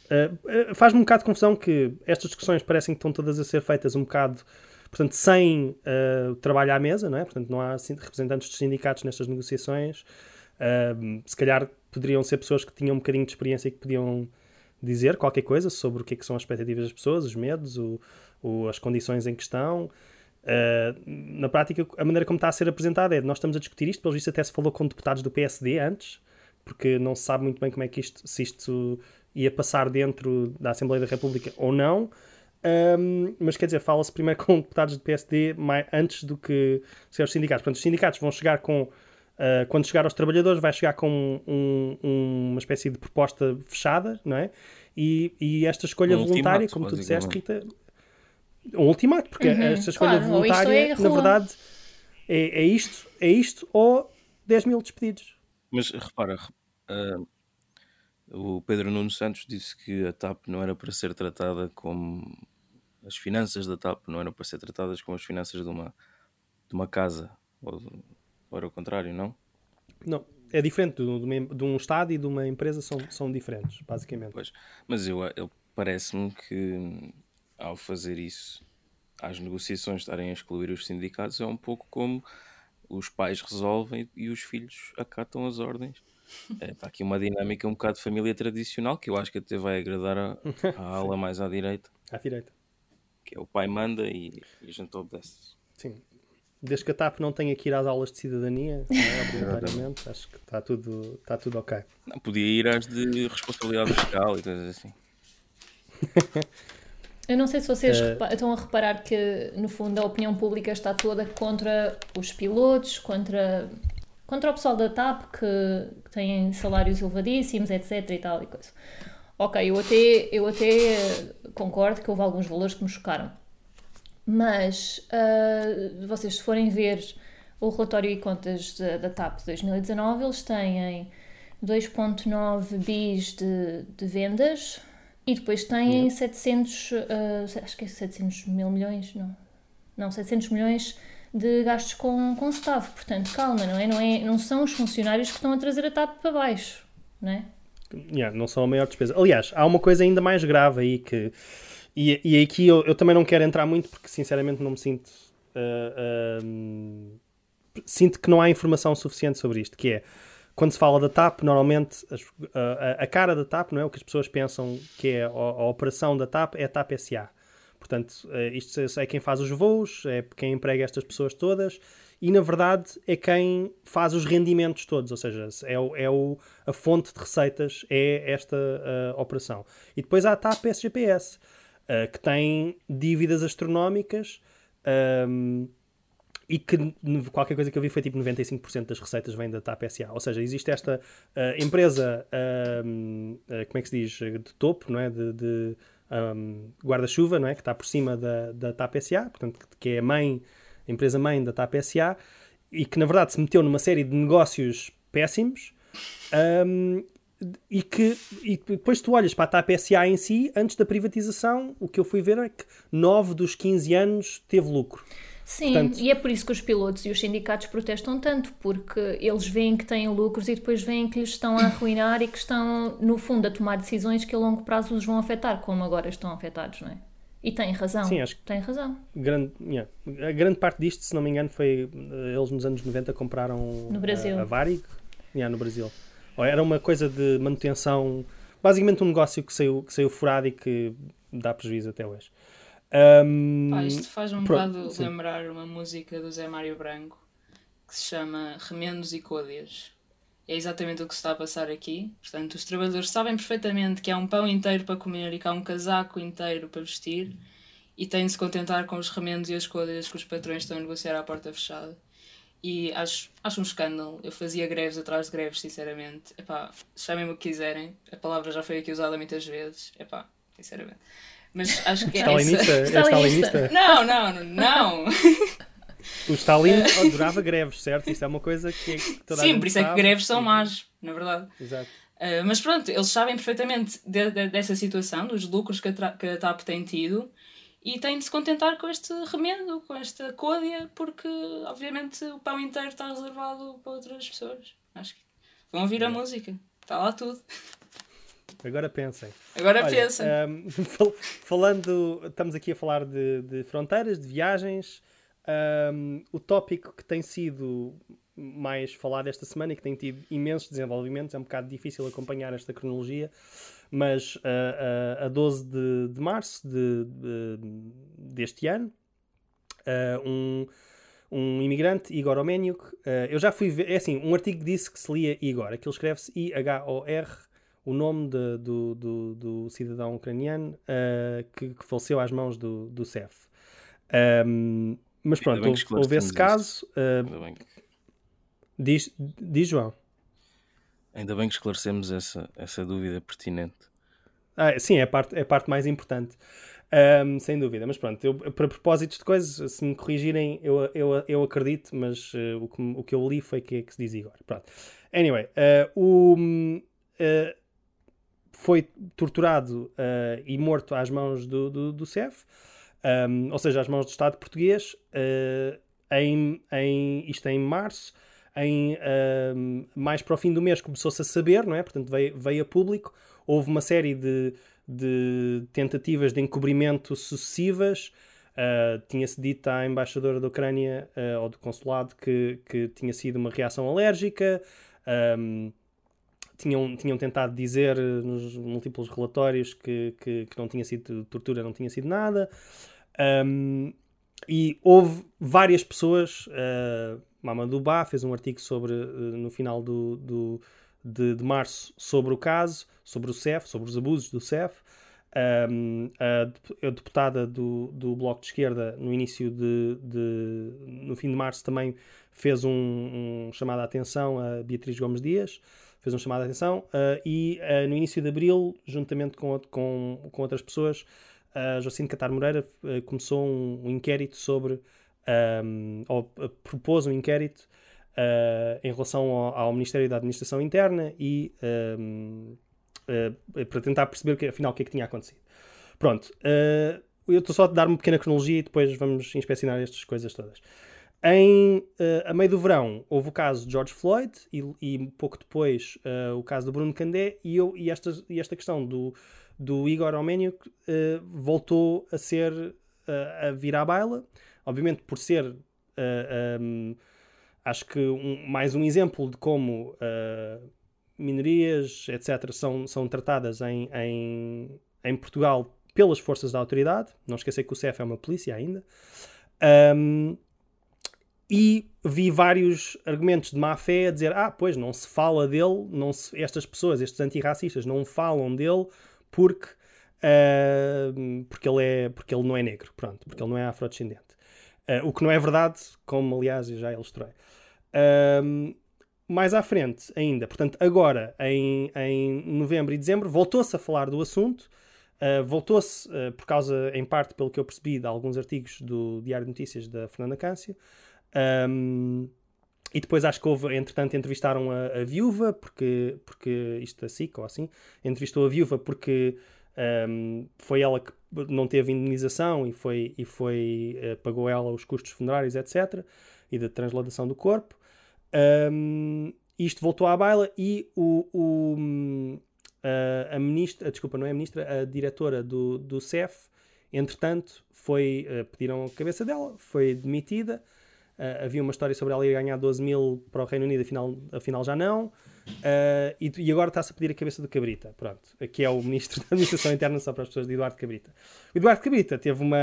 Eh, eh, Faz-me um bocado de confusão que estas discussões parecem que estão todas a ser feitas um bocado, portanto, sem eh, trabalho à mesa, não é? Portanto, não há sin- representantes dos sindicatos nestas negociações. Se calhar poderiam ser pessoas que tinham um bocadinho de experiência e que podiam dizer qualquer coisa sobre o que, é que são as expectativas das pessoas, os medos, o, o- as condições em questão. Ah, na prática, a maneira como está a ser apresentada é nós estamos a discutir isto, pelo visto até se falou com deputados do PSD antes, porque não se sabe muito bem como é que isto, se isto ia passar dentro da Assembleia da República ou não. Um, mas quer dizer, fala-se primeiro com deputados do PSD mais, antes do que ser os sindicatos. Portanto, os sindicatos vão chegar com, uh, quando chegar aos trabalhadores, vai chegar com um, um, uma espécie de proposta fechada, não é? E, e esta escolha voluntária, como tu disseste. Rita, um ultimato, porque Uhum, esta escolha claro, voluntária, é na verdade, é, é isto, é isto ou 10 mil despedidos. Mas repara, rep- ah, o Pedro Nuno Santos disse que a TAP não era para ser tratada como as finanças da TAP não eram para ser tratadas como as finanças de uma, de uma casa, ou, ou era o contrário, não? Não, é diferente de, uma- de um Estado e de uma empresa, são, são diferentes, basicamente. Pois. Mas eu, eu parece-me que ao fazer isso, às negociações estarem a excluir os sindicatos, é um pouco como os pais resolvem e os filhos acatam as ordens. É, Está aqui uma dinâmica um bocado de família tradicional que eu acho que até vai agradar a, a ala mais à direita, À direita. que é o pai manda e, e a gente obedece. Sim. Desde que a TAP não tenha que ir às aulas de cidadania, é, obrigatoriamente, acho que está tudo, está tudo ok. Não, podia ir às de responsabilidade fiscal e coisas assim. Eu não sei se vocês repa- estão a reparar que, no fundo, a opinião pública está toda contra os pilotos, contra, contra o pessoal da TAP, que, que têm salários elevadíssimos, etc. e tal e coisa. Ok, eu até, eu até eh, concordo que houve alguns valores que me chocaram. Mas, ah, vocês se forem ver o relatório e contas da, da TAP de 2019, eles têm 2.9 bis de, de vendas e depois têm 700, ah, acho que é 700 mil milhões, não, não, 700 milhões de gastos com, com staff. Portanto, calma, não é? Não, é? não são os funcionários que estão a trazer a TAP para baixo, não é? Yeah, não são a maior despesa. Aliás, há uma coisa ainda mais grave aí que. E, e aqui eu, eu também não quero entrar muito porque sinceramente não me sinto. ah, ah, sinto que não há informação suficiente sobre isto. Que é quando se fala da TAP, normalmente a, a- cara da TAP, não é? O que as pessoas pensam que é a, a operação da TAP é a TAP SA. Portanto, eh, isto é- é quem faz os voos, é quem emprega estas pessoas todas e, na verdade, é quem faz os rendimentos todos. Ou seja, é, o, é o- a fonte de receitas, é esta eh, operação. E depois há a TAP SGPS, eh, que tem dívidas astronómicas ahm, e que qualquer coisa que eu vi foi tipo 95% das receitas vem da TAP SA. Ou seja, existe esta ah, empresa, ahm, ah, como é que se diz, de topo, não é? De, de, ahm, guarda-chuva, não é? Que está por cima da, da TAP SA, portanto, que- é a mãe, empresa mãe da TAP SA, e que na verdade se meteu numa série de negócios péssimos. ahm, e que e depois tu olhas para a TAP SA em si, antes da privatização, o que eu fui ver é que 9 dos 15 anos teve lucro. Sim, Portanto- e é por isso que os pilotos e os sindicatos protestam tanto, porque eles veem que têm lucros e depois veem que lhes estão a arruinar e que estão, no fundo, a tomar decisões que a longo prazo os vão afetar, como agora estão afetados, não é? E têm razão. Sim, acho que- Têm razão. grande, yeah. A grande parte disto, se não me engano, foi eh, eles nos anos 90 compraram No Brasil. a, a Varig yeah, no Brasil. Ou era uma coisa de manutenção, basicamente um negócio que saiu, que saiu furado e que dá prejuízo até hoje. Ahm, Pá, isto faz um bocado lembrar uma música do Zé Mário Branco que se chama Remendos e Côdeas. É exatamente o que se está a passar aqui. Portanto, os trabalhadores sabem perfeitamente que há um pão inteiro para comer e que há um casaco inteiro para vestir e têm de se contentar com os remendos e as côdeas que os patrões estão a negociar à porta fechada. E acho, acho um escândalo. Eu fazia greves atrás de greves, sinceramente. Epá, chamem-me o que quiserem. A palavra já foi aqui usada muitas vezes. Epá, sinceramente. Mas acho que é Stalinista? essa... É Stalinista. Não, não, não. O Stalin adorava greves, certo? Isto é uma coisa que, que toda a Sim, gente por isso é que sabe. greves são más, na verdade. Exato. Uh, mas pronto, eles sabem perfeitamente de- de- dessa situação, dos lucros que a, que a TAP tem tido e têm de se contentar com este remendo, com esta côdea, porque obviamente o pão inteiro está reservado para outras pessoas. Acho que vão ouvir a música, está lá tudo. Agora pensem. Agora Olha, ahm, fal- falando, estamos aqui a falar de, de fronteiras, de viagens. ahm, o tópico que tem sido mais falado esta semana e que tem tido imensos desenvolvimentos, é um bocado difícil acompanhar esta cronologia, mas ah, ah, a 12 de, de março de, de- deste ano, ah, um, um imigrante, Igor Omeniuk. Uh, eu já fui ver, é assim, um artigo disse que se lia Igor, aquilo escreve-se I-H-O-R, o nome de, do, do, do, cidadão ucraniano uh, que, que, faleceu às mãos do, do CEF. Um, mas pronto, houve, houve esse caso. Uh, diz, diz João. Ainda bem que esclarecemos essa, essa dúvida pertinente. Ah, sim, é a parte, é a parte mais importante. Um, sem dúvida, mas pronto, eu, para propósitos de coisas, se me corrigirem, eu, eu, eu acredito, mas uh, o, que, o que eu li foi que, que se diz agora. Pronto. Anyway, uh, o, uh, foi torturado e morto às mãos do, do, do CEF, um, ou seja, às mãos do Estado português, em, em, isto é em março. Em, mais para o fim do mês começou-se a saber, não é? Portanto, veio, veio a público. Houve uma série de de tentativas de encobrimento sucessivas. Uh, Tinha-se dito à embaixadora da Ucrânia uh, ou do consulado que, que tinha sido uma reação alérgica. Um, tinham, tinham tentado dizer nos múltiplos relatórios que, que, que, não tinha sido tortura, não tinha sido nada. Um, e houve várias pessoas. Uh, Mamadou Ba fez um artigo sobre, uh, no final do, do de, de, março sobre o caso, sobre o CEF, sobre os abusos do CEF. Um, a, a, deputada do, do Bloco de Esquerda, no início de, de no fim de março, também fez um, um, chamado à atenção a Beatriz Gomes Dias, fez um chamado à atenção, uh, e uh, no início de abril, juntamente com, com, com outras pessoas, uh, Jacinto Catar Moreira uh, começou um, um, inquérito sobre, um, ou uh, propôs um inquérito em relação ao, ao, Ministério da Administração Interna e um, uh, eh, para tentar perceber que, afinal o que é que tinha acontecido. Pronto, eu estou só a dar uma pequena cronologia e depois vamos inspecionar estas coisas todas. Em, a meio do verão houve o caso de George Floyd e, e pouco depois o caso do Bruno Candé e, eu, e, esta, e esta questão do, do Igor Arménio voltou a ser a vir à baila, obviamente por ser um, acho que um, mais um exemplo de como uh, minorias, etc., são, são tratadas em, em, em, Portugal pelas forças da autoridade. Não esquecer que o CEF é uma polícia ainda. Um, e vi vários argumentos de má fé a dizer: ah, pois não se fala dele, não se, estas pessoas, estes antirracistas, não falam dele porque, uh, porque, ele é, porque ele não é negro, pronto, porque ele não é afrodescendente. Uh, o que não é verdade, como aliás eu já ilustrei. Um, mais à frente ainda, portanto, agora em, em novembro e dezembro, voltou-se a falar do assunto. Uh, voltou-se, uh, por causa, em parte, pelo que eu percebi, de alguns artigos do Diário de Notícias da Fernanda Câncio. Um, e depois acho que houve, entretanto, entrevistaram a, a viúva, porque, porque isto é SIC ou assim, entrevistou a viúva porque um, foi ela que não teve indenização e foi, e foi uh, pagou ela os custos funerários, etc. E da transladação do corpo. Um, isto voltou à baila e o, o a, a, ministra, desculpa, não é a ministra, a diretora do, do CEF, entretanto, foi, uh, pediram a cabeça dela, foi demitida. Uh, havia uma história sobre ela ir ganhar 12 mil para o Reino Unido, afinal, afinal já não. Uh, e, e, agora está-se a pedir a cabeça do Cabrita, pronto, que é o Ministro da Administração Interna, só para as pessoas de Eduardo Cabrita. O Eduardo Cabrita teve uma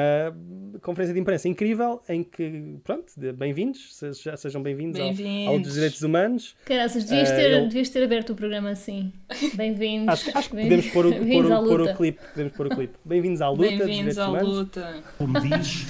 conferência de imprensa incrível em que, pronto, bem-vindos, sejam bem-vindos bem ao, ao, dos Direitos Humanos. Caraças, devias, ter, uh, ele... devias ter aberto o programa assim. Bem-vindos. Acho, acho, que podemos pôr o, pôr, o, pôr o clipe. Podemos pôr o clipe. Bem-vindos à luta. Bem-vindos à humanos. luta. Como diz,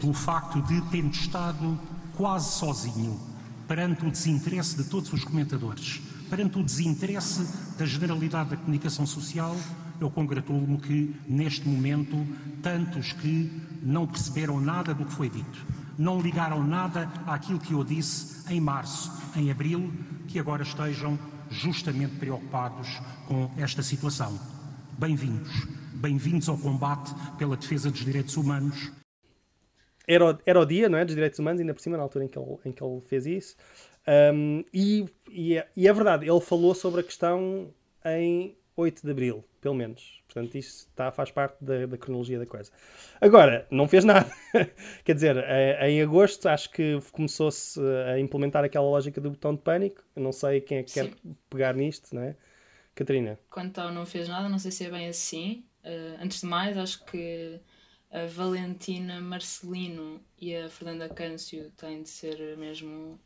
pelo facto de termos estado quase sozinho perante o desinteresse de todos os comentadores perante o desinteresse da generalidade da comunicação social, eu congratulo-me que, neste momento, tantos que não perceberam nada do que foi dito, não ligaram nada àquilo que eu disse em março, em abril, que agora estejam justamente preocupados com esta situação. Bem-vindos. Bem-vindos ao combate pela defesa dos direitos humanos. Era, era o dia, não é? Dos direitos humanos, ainda por cima, na altura em que ele, em que ele fez isso. Um, e, e, é, e, é, verdade, ele falou sobre a questão em 8 de Abril, pelo menos. Portanto, isto está, faz parte da, da cronologia da coisa. Agora, não fez nada. Quer dizer, em agosto acho que começou-se a implementar aquela lógica do botão de pânico. Eu não sei quem é que Sim. quer pegar nisto, não é? Catarina? Quanto ao não fez nada, não sei se é bem assim. Uh, antes de mais, acho que a Valentina Marcelino e a Fernanda Câncio têm de ser mesmo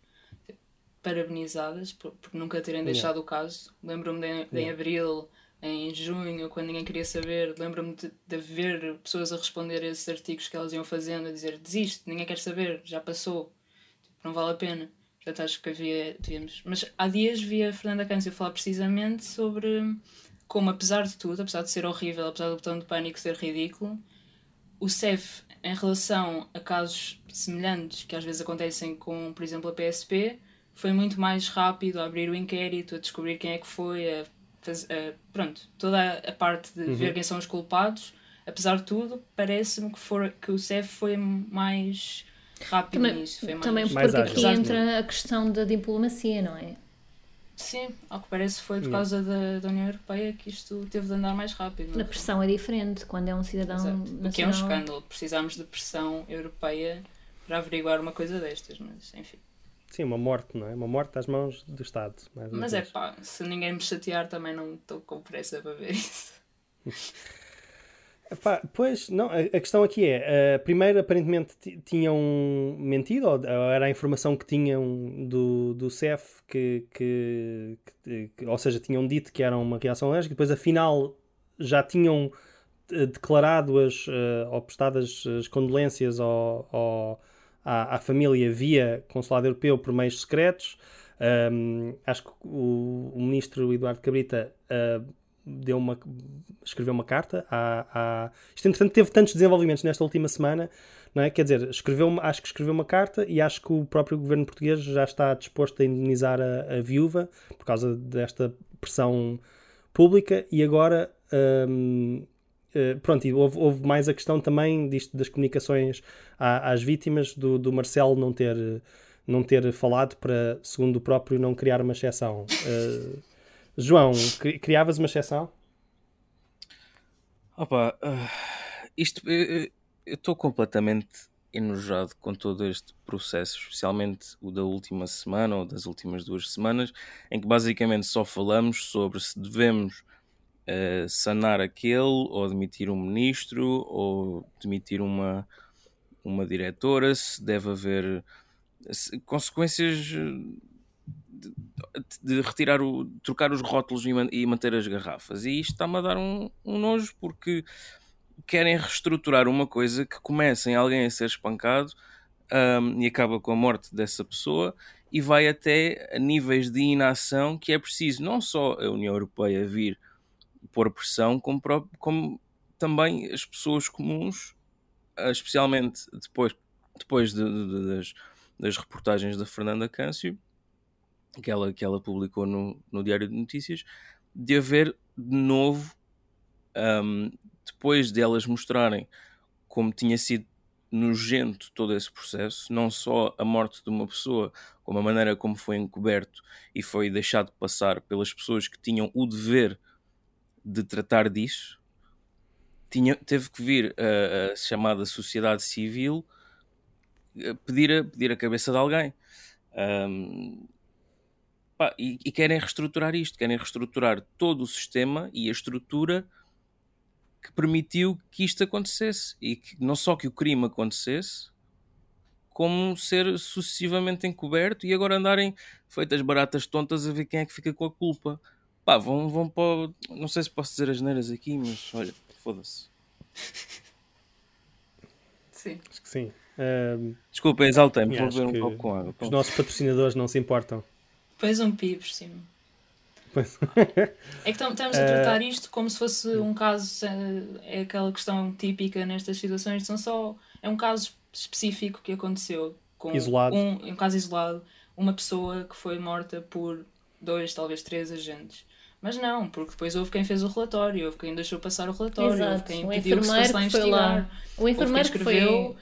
parabenizadas por, por nunca terem Yeah. deixado o caso. Lembro-me de, de em Yeah. abril, em junho, quando ninguém queria saber, lembro-me de, de ver pessoas a responder a esses artigos que elas iam fazendo, a dizer desiste, ninguém quer saber, já passou, tipo, não vale a pena. Portanto, acho que havia, devíamos. Mas há dias vi a Fernanda Câncio falar precisamente sobre como, apesar de tudo, apesar de ser horrível, apesar do botão de pânico ser ridículo, o CEF, em relação a casos semelhantes que às vezes acontecem com, por exemplo, a PSP, foi muito mais rápido a abrir o inquérito, a descobrir quem é que foi, a faz- a- pronto, toda a, parte de Uhum. ver quem são os culpados. Apesar de tudo, parece-me que, for, que o CEF foi mais rápido Também, nisso. Foi mais... também Mais porque ágil. aqui entra a questão da diplomacia, não é? Sim, ao que parece foi por causa da, da União Europeia que isto teve de andar mais rápido. A pressão é diferente quando é um cidadão Exato. nacional. O que é um escândalo. Precisamos de pressão europeia para averiguar uma coisa destas, mas enfim. Sim, uma morte, não é? Uma morte às mãos do Estado. Mas é pá, se ninguém me chatear também não estou com pressa para ver isso. Epá, pois, não, a, questão aqui é, eh, primeiro aparentemente ti- tinham mentido, ou, ou era a informação que tinham do, do CEF, que, que, que- que- ou seja, tinham dito que era uma reação alérgica, depois afinal já tinham eh, declarado as, eh, ou prestado as, as condolências ao, ao- à, à família via Consulado Europeu por meios secretos. Um, acho que o, o ministro Eduardo Cabrita uh, deu uma, escreveu uma carta. À, à... Isto, entretanto, teve tantos desenvolvimentos nesta última semana, não é? Quer dizer, escreveu, acho que escreveu uma carta e acho que o próprio governo português já está disposto a indemnizar a, a viúva por causa desta pressão pública e agora. hum, eh, pronto, e houve, houve mais a questão também disto das comunicações à- às vítimas do, do Marcelo não ter, não ter falado para, segundo o próprio, não criar uma exceção. Eh, João, cri- criavas uma exceção? Opa, ah, isto eu estou completamente enojado com todo este processo, especialmente o da última semana ou das últimas duas semanas, em que basicamente só falamos sobre se devemos eh, sanar aquele, ou demitir um ministro, ou demitir uma, uma diretora, se deve haver se- consequências de, de retirar o, trocar os rótulos e, man- e manter as garrafas. E isto está-me a dar um, um nojo porque querem reestruturar uma coisa que começa em alguém a ser espancado ahm, e acaba com a morte dessa pessoa e vai até níveis de inação que é preciso não só a União Europeia vir pôr pressão, como, como também as pessoas comuns, ah, especialmente depois, depois de- de- de- das, das reportagens da Fernanda Câncio, que ela, que ela publicou no, no Diário de Notícias, de haver de novo, ahm, depois de elas mostrarem como tinha sido nojento todo esse processo, não só a morte de uma pessoa, como a maneira como foi encoberto e foi deixado passar pelas pessoas que tinham o dever de tratar disso, tinha, teve que vir a, a chamada sociedade civil a pedir a, pedir a cabeça de alguém. Ahm, pá, e, e querem reestruturar isto, querem reestruturar todo o sistema e a estrutura que permitiu que isto acontecesse e que não só que o crime acontecesse, como ser sucessivamente encoberto e agora andarem feitas baratas tontas a ver quem é que fica com a culpa. Pá, vão, vão para. Não sei se posso dizer as neiras aqui, mas olha, foda-se. Sim. Acho que sim. Ahm, Desculpa, exaltei-me, vou beber um copo com água. Os nossos patrocinadores não se importam. Pões um pi por cima. Pois. É que tam- estamos a Eh, tratar isto como se fosse um caso, é aquela questão típica nestas situações, são só, é um caso específico que aconteceu com Isolado. Um, um caso isolado, uma pessoa que foi morta por dois, talvez três agentes. Mas não, porque depois houve quem fez o relatório, houve quem deixou passar o relatório, houve Exato. quem O pediu que se fosse lá foi lá. investigar. O Houve enfermeiro quem que foi- escreveu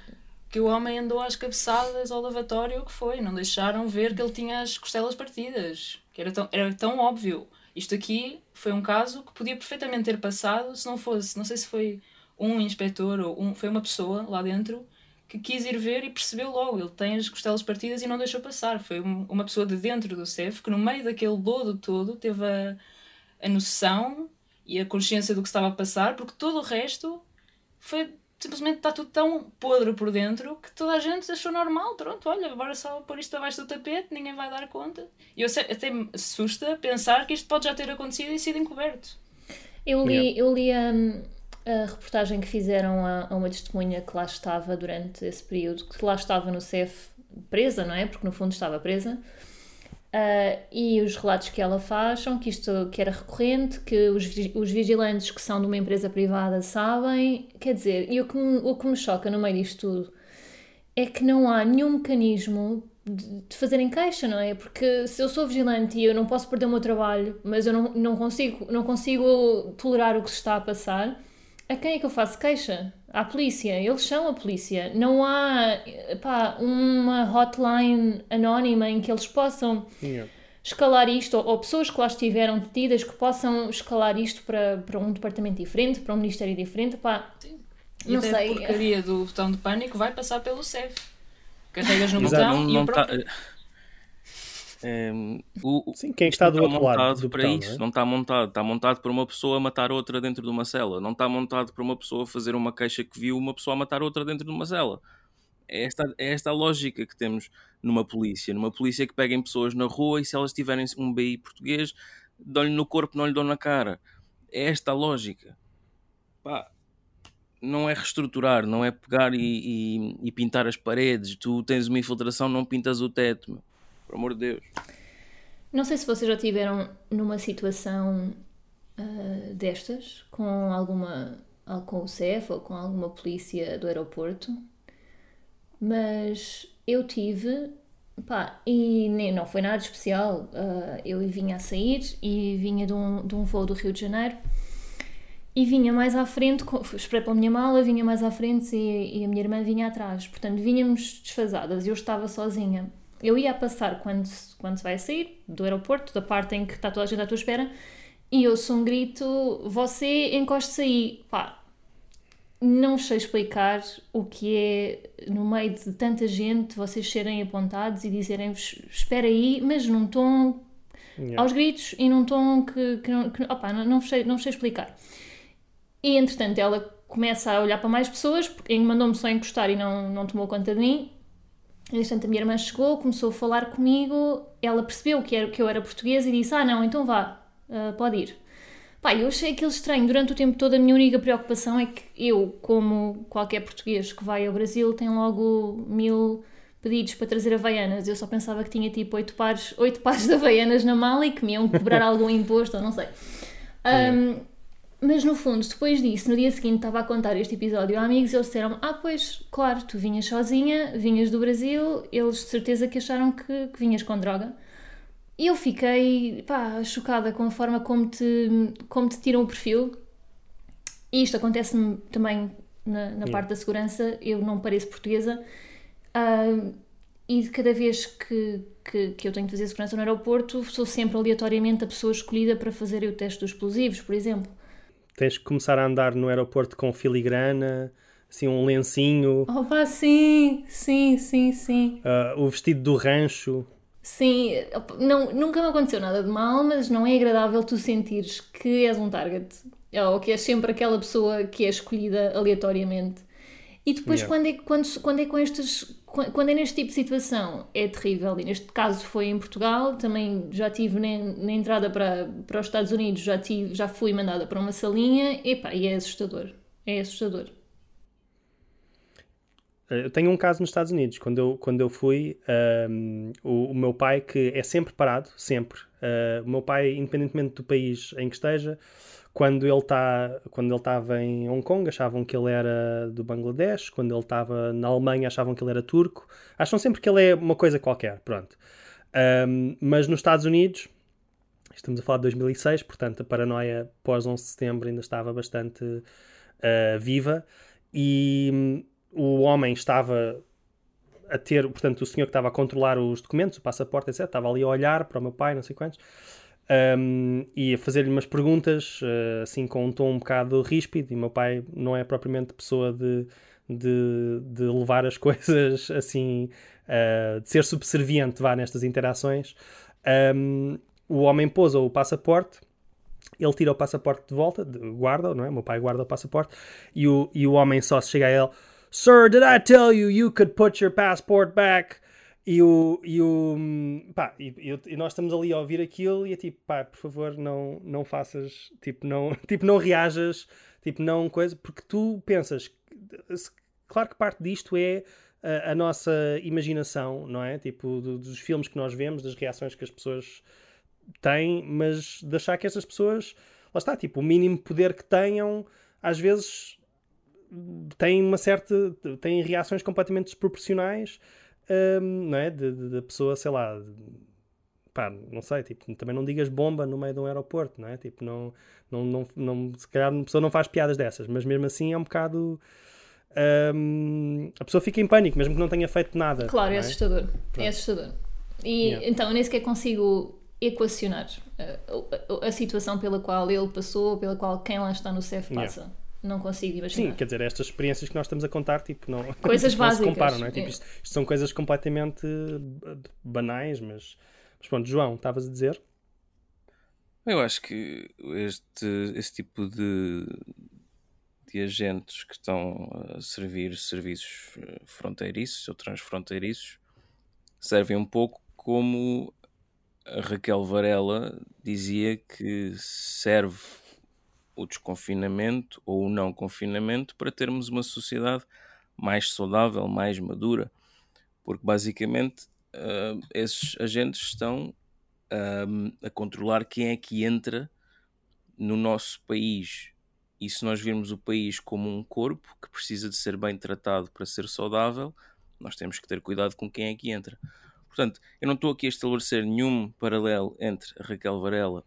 que o homem andou às cabeçadas ao lavatório, o que foi? Não deixaram ver que ele tinha as costelas partidas. Que era tão, era tão óbvio. Isto aqui foi um caso que podia perfeitamente ter passado se não fosse, não sei se foi um inspetor ou um, foi uma pessoa lá dentro que quis ir ver e percebeu logo. Ele tem as costelas partidas e não deixou passar. Foi um- uma pessoa de dentro do CEF que, no meio daquele lodo todo, teve a, a noção e a consciência do que estava a passar, porque todo o resto foi simplesmente está tudo tão podre por dentro que toda a gente achou normal. Pronto, olha, agora só pôr isto abaixo do tapete, ninguém vai dar conta. E eu sei, até me assusta pensar que isto pode já ter acontecido e sido encoberto. Eu li, eu li a, a reportagem que fizeram a, a, uma testemunha que lá estava durante esse período, que lá estava no CEF presa, não é? Porque no fundo estava presa. Uh, e os relatos que ela faz são que isto que era recorrente, que os, os vigilantes que são de uma empresa privada sabem. Quer dizer, e o que, me, o que me choca no meio disto tudo é que não há nenhum mecanismo de, de fazerem queixa, não é? Porque se eu sou vigilante e eu não posso perder o meu trabalho, mas eu não, não, consigo, não consigo tolerar o que se está a passar, a quem é que eu faço queixa? À polícia. Eles são a polícia. Não há pá, uma hotline anónima em que eles possam yeah. escalar isto, ou, ou, pessoas que lá estiveram detidas que possam escalar isto para, para um departamento diferente, para um ministério diferente. Pá, e não até sei. a porcaria do botão de pânico vai passar pelo CEF. Carregas no botão não, e o próprio... Tá... Um, o, Sim, quem é está do outro lado do para botão, isso, não, é? não, está montado. Está montado para uma pessoa matar outra dentro de uma cela. Não está montado para uma pessoa fazer uma queixa que viu uma pessoa matar outra dentro de uma cela. É esta, é esta a lógica que temos numa polícia. Numa polícia que peguem pessoas na rua e se elas tiverem um BI português, dão-lhe no corpo, não lhe dão na cara. É esta a lógica. Pá, não é reestruturar, não é pegar e, e, e, pintar as paredes. Tu tens uma infiltração, não pintas o teto. Meu. Por amor de Deus. Não sei se vocês já tiveram numa situação uh, destas, com alguma. com o CEF ou com alguma polícia do aeroporto, mas eu tive. Pá, e nem, não foi nada especial. Uh, eu vinha a sair e vinha de um, de um voo do Rio de Janeiro e vinha mais à frente, esperei pela minha mala, vinha mais à frente e, e, a minha irmã vinha atrás. Portanto, vinhamos desfasadas. Eu estava sozinha eu ia passar quando, quando se vai sair do aeroporto, da parte em que está toda a gente à tua espera, e ouço um grito: Você encoste-se aí. Pá, não sei explicar o que é, no meio de tanta gente, vocês serem apontados e dizerem-vos espera aí, mas num tom yeah. aos gritos e num tom que, que, não, que opa, não, não, sei, não sei explicar. E entretanto ela começa a olhar para mais pessoas, porque mandou-me só encostar e não, não tomou conta de mim, Entretanto, a minha irmã chegou, começou a falar comigo, ela percebeu que, era, que eu era portuguesa e disse: Ah, não, então vá, uh, pode ir. Pá, eu achei aquilo estranho. Durante o tempo todo, a minha única preocupação é que eu, como qualquer português que vai ao Brasil, tem logo mil pedidos para trazer havaianas. Eu só pensava que tinha tipo oito pares, oito pares de havaianas na mala e que me iam cobrar algum imposto, ou não sei. Um, mas no fundo, depois disso, no dia seguinte estava a contar este episódio a amigos e eles disseram Ah, pois, claro, tu vinhas sozinha, vinhas do Brasil, eles de certeza que acharam que, que vinhas com droga. E eu fiquei, pá, chocada com a forma como te, como te tiram o perfil. E isto acontece-me também na, na parte da segurança, eu não pareço portuguesa. Uh, e cada vez que, que, que, eu tenho de fazer segurança no aeroporto, sou sempre aleatoriamente a pessoa escolhida para fazer o teste dos explosivos, por exemplo tens que começar a andar no aeroporto com filigrana, assim, um lencinho. Opa, sim, sim, sim, sim. Uh, o vestido do rancho. Sim, não, nunca me aconteceu nada de mal, mas não é agradável tu sentires que és um target. Ou que és sempre aquela pessoa que é escolhida aleatoriamente. E depois, yeah. quando, é, quando, quando é com estes quando é neste tipo de situação é terrível. E neste caso foi em Portugal também já tive na, entrada para, para os Estados Unidos já tive já fui mandada para uma salinha. Epá, e é assustador. É assustador. Eu tenho um caso nos Estados Unidos. Quando eu, quando eu fui um, o, o, meu pai que é sempre parado sempre uh, o meu pai independentemente do país em que esteja quando ele tá, quando ele estava em Hong Kong achavam que ele era do Bangladesh, quando ele estava na Alemanha achavam que ele era turco, acham sempre que ele é uma coisa qualquer, pronto. Um, mas nos Estados Unidos, estamos a falar de 2006, portanto a paranoia pós 11 de setembro ainda estava bastante uh, viva. E um, o homem estava a ter, portanto o senhor que estava a controlar os documentos, o passaporte, etc, estava ali a olhar para o meu pai, não sei quantos, um, e a fazer-lhe umas perguntas, uh, assim com um tom um bocado ríspido. E meu pai não é propriamente pessoa de, de, de levar as coisas assim, uh, de ser subserviente vá nestas interações. Um, o homem pôs o passaporte ele tira o passaporte de volta, guarda, não é? Meu pai guarda o passaporte e o, e o homem só se chega a ele: Sir, did I tell you you could put your passport back? E, o, e, o, pá, e, e, nós estamos ali a ouvir aquilo e é tipo, pá, por favor, não, não faças, tipo, não, tipo, não reajas, tipo, não coisa, porque tu pensas, claro que parte disto é a, a nossa imaginação, não é? Tipo, do, dos filmes que nós vemos, das reações que as pessoas têm, mas de achar que essas pessoas, lá está, tipo, o mínimo poder que tenham, às vezes têm uma certa, têm reações completamente desproporcionais um, não é? Da pessoa, sei lá, pá, não sei, tipo, também não digas bomba no meio de um aeroporto, não é? Tipo, não, não, não, não se calhar a pessoa não faz piadas dessas, mas mesmo assim é um bocado. Um, a pessoa fica em pânico, mesmo que não tenha feito nada. Claro, é, é assustador. É Pronto. É assustador. E yeah. então eu nem sequer consigo equacionar a, uh, a, a, situação pela qual ele passou, pela qual quem lá está no CEF passa. Yeah não consigo imaginar. Sim, quer dizer, estas experiências que nós estamos a contar, tipo, não, coisas não básicas. se comparam, não é? Tipo, isto, isto, são coisas completamente banais, mas, mas pronto, João, estavas a dizer? Eu acho que este, este tipo de, de agentes que estão a servir serviços eh, fronteiriços ou transfronteiriços servem um pouco como a Raquel Varela dizia que serve o desconfinamento ou o não confinamento para termos uma sociedade mais saudável, mais madura, porque basicamente uh, esses agentes estão uh, a controlar quem é que entra no nosso país. E se nós virmos o país como um corpo que precisa de ser bem tratado para ser saudável, nós temos que ter cuidado com quem é que entra. Portanto, eu não estou aqui a estabelecer nenhum paralelo entre a Raquel Varela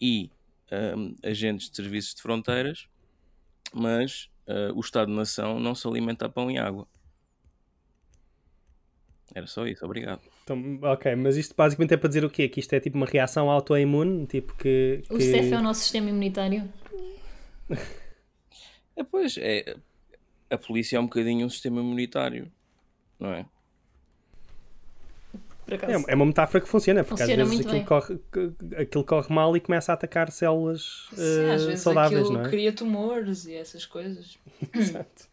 e um, agentes de serviços de fronteiras, mas uh, o Estado-nação não se alimenta a pão e água. Era só isso, obrigado. Então, ok, mas isto basicamente é para dizer o quê? Que isto é tipo uma reação autoimune? Tipo que, que... O CEF é o nosso sistema imunitário? é, pois, é, a polícia é um bocadinho um sistema imunitário, não é? É, é, uma metáfora que funciona, porque funciona às vezes aquilo corre, aquilo corre mal e começa a atacar células Sim, uh, às vezes saudáveis, aquilo não é? cria tumores e essas coisas. Exato.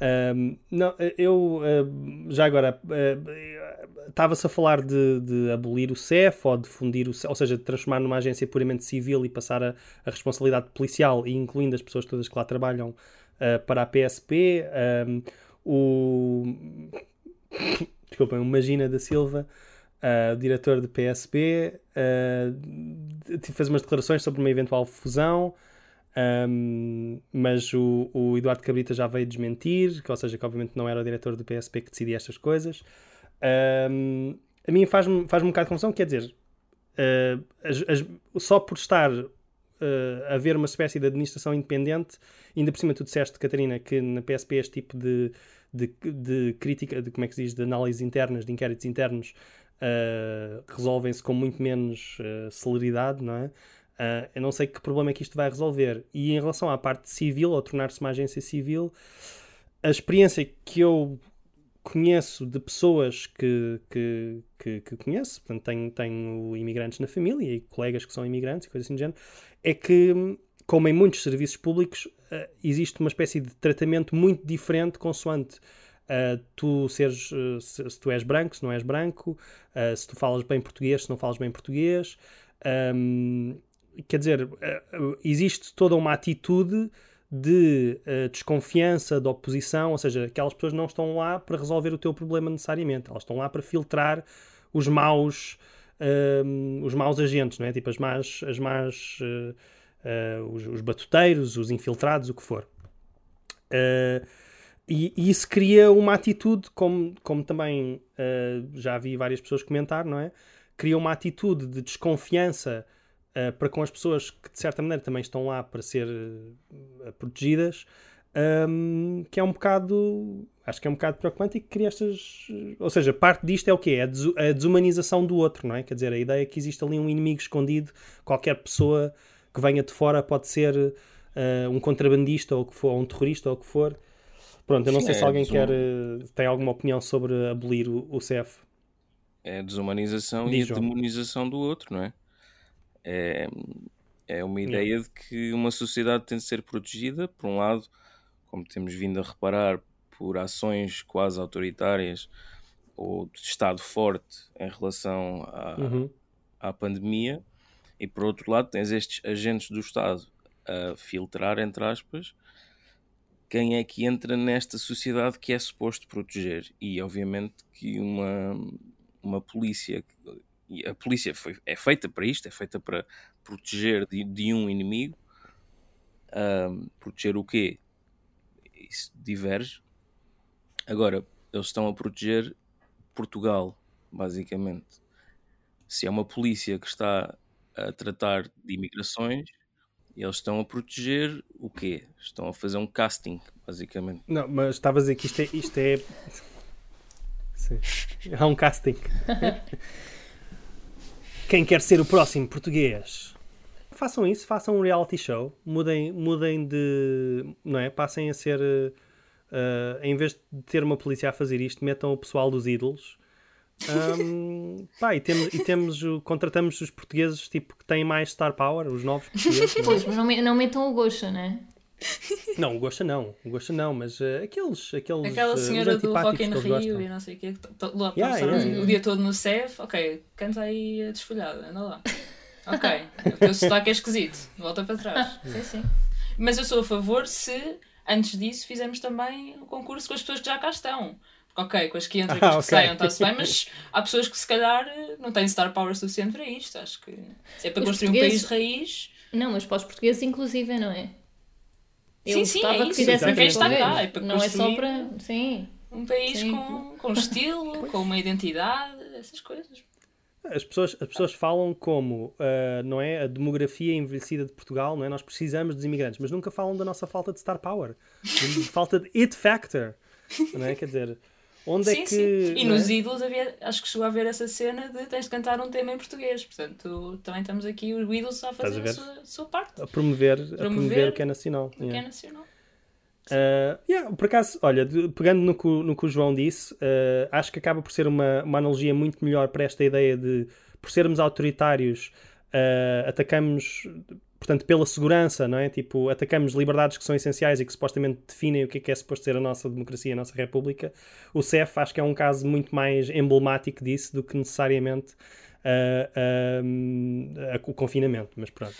Um, não, eu uh, já agora uh, estava-se a falar de, de, abolir o CEF ou de fundir o CEF, ou seja, de transformar numa agência puramente civil e passar a, a responsabilidade policial, e incluindo as pessoas todas que lá trabalham, uh, para a PSP. Um, o desculpem, o Magina da Silva, uh, diretor de PSP, uh, fez umas declarações sobre uma eventual fusão, um, mas o, o, Eduardo Cabrita já veio desmentir, que, ou seja, que obviamente não era o diretor do PSP que decidia estas coisas. Um, a mim faz-me faz um bocado de confusão, quer dizer, uh, as, as, só por estar uh, a haver uma espécie de administração independente, ainda por cima tu disseste, Catarina, que na PSP este tipo de de, de crítica, de como é que se diz, de análises internas, de inquéritos internos, uh, resolvem-se com muito menos uh, celeridade, não é? Uh, eu não sei que problema é que isto vai resolver. E em relação à parte civil, ou tornar-se uma agência civil, a experiência que eu conheço de pessoas que, que, que, que, conheço, portanto, tenho, tenho imigrantes na família e colegas que são imigrantes e coisas assim do género, é que como em muitos serviços públicos, uh, existe uma espécie de tratamento muito diferente consoante uh, tu seres, uh, se, se, tu és branco, se não és branco, se tu falas bem português, se não falas bem português. Um, quer dizer, existe toda uma atitude de desconfiança, de oposição, ou seja, aquelas pessoas não estão lá para resolver o teu problema necessariamente, elas estão lá para filtrar os maus, os maus agentes, não é? Tipo, as más, as más uh, os, os, batuteiros, os infiltrados, o que for. Uh, e, e, isso cria uma atitude, como, como também uh, já vi várias pessoas comentar, não é? Cria uma atitude de desconfiança para com as pessoas que, de certa maneira, também estão lá para ser protegidas, um, que é um bocado acho que é um bocado preocupante e que cria estas. Ou seja, parte disto é o quê? É a desumanização do outro, não é? Quer dizer, a ideia é que existe ali um inimigo escondido, qualquer pessoa que venha de fora pode ser uh, um contrabandista ou que for, ou um terrorista ou o que for. Pronto, eu não Sim, sei é se alguém quer, uh, tem alguma opinião sobre abolir o, o CEF. É a desumanização Diz, e a demonização do outro, não é? é? É uma ideia de que uma sociedade tem de ser protegida, por um lado, como temos vindo a reparar, por ações quase autoritárias ou de Estado forte em relação à, Uhum. à pandemia, e por outro lado, tens estes agentes do Estado a filtrar, entre aspas, quem é que entra nesta sociedade que é suposto proteger. E obviamente que uma, uma polícia, a polícia foi, é feita para isto, é feita para proteger de, de um inimigo. Ahm, proteger o quê? Isso diverge. Agora, eles estão a proteger Portugal, basicamente. Se é uma polícia que está a tratar de imigrações, eles estão a proteger o quê? Estão a fazer um casting, basicamente. Não, mas estava a dizer que isto é. Isto é... Sim. Há um casting. Quem quer ser o próximo português? Façam isso, façam um reality show, mudem, mudem de. Não é? Passem a ser. eh, em vez de ter uma polícia a fazer isto, metam o pessoal dos ídolos. Ahm, pá, e temos, e temos o- contratamos os portugueses tipo, que têm mais star power, os novos portugueses. é? Pois, mas não, me- não metam o Gosha, né? Não, o Gosta não, o Gosta não, mas eh, aqueles, aqueles. Aquela eh, senhora do Rock in Rio gostam. e não sei o quê, que lá Yeah, passaram yeah, o dia todo no CEF, ok, canta aí a desfolhada, anda lá. Ok, o teu sotaque é esquisito, volta para trás. Sim, sim. Mas eu sou a favor se, antes disso, fizermos também o concurso com as pessoas que já cá estão. Ok, com as que entram e com as Ah, que ok. saiam está-se bem, mas há pessoas que se calhar não têm star power suficiente para isto. Acho que se é para Os construir um país portugueses- de raiz. Não, mas para os portugueses, inclusive, não é? Sim, sim, gostava é que isso. Para quem está cá, é para Não é só para. Sim. Um país Sim. com, com estilo, com uma identidade, essas coisas. As pessoas, as pessoas falam como, ah, não é, a demografia envelhecida de Portugal, não é? Nós precisamos dos imigrantes, mas nunca falam da nossa falta de star power, de falta de it factor, não é? Quer dizer, onde sim, é que... sim. E é? nos ídolos havia, acho que chegou a haver essa cena de tens de cantar um tema em português. Portanto, também estamos aqui os ídolos a a fazer a, ver? sua, a sua parte, A promover, a promover Promover o que é nacional. o que yeah. é nacional. Uh, yeah, por acaso, olha, de- pegando no que, o- no que o João disse, uh, acho que acaba por ser uma, uma analogia muito melhor para esta ideia de, por sermos autoritários, uh, atacamos, portanto, pela segurança, não é? Tipo, atacamos liberdades que são essenciais e que supostamente definem o que é que é suposto ser a nossa democracia, a nossa república. O CEF acho que é um caso muito mais emblemático disso do que necessariamente uh, a- o confinamento, mas pronto.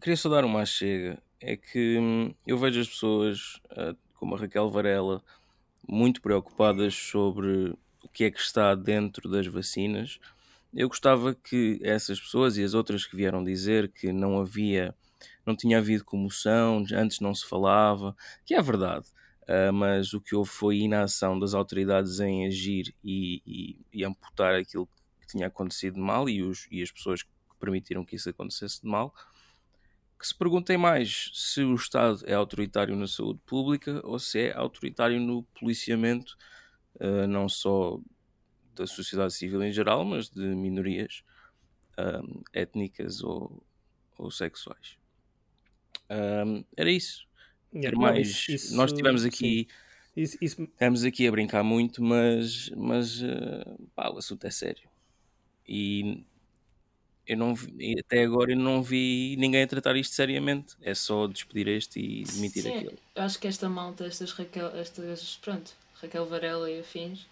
Queria só dar uma chega. É que hum, eu vejo as pessoas, ah, como a Raquel Varela, muito preocupadas sobre o que é que está dentro das vacinas. Eu gostava que essas pessoas e as outras que vieram dizer que não havia, não tinha havido comoção, antes não se falava, que é verdade. ah, mas o que houve foi inação das autoridades em agir e, e- e amputar aquilo que tinha acontecido de mal e, os, e as pessoas que permitiram que isso acontecesse de mal que se perguntem mais se o Estado é autoritário na saúde pública ou se é autoritário no policiamento, eh, não só da sociedade civil em geral, mas de minorias ahm, étnicas ou, ou sexuais. Ahm, era isso. Yeah, mais. isso- isso- Nós tivemos aqui. Isso, isso, Estamos aqui a brincar muito, mas, mas eh, pá, o assunto é sério. E eu não vi- até agora eu não vi ninguém a tratar isto seriamente. É só despedir este e demitir Sim, aquele. eu acho que esta malta, estas Raquel, estas, pronto, Raquel Varela e afins,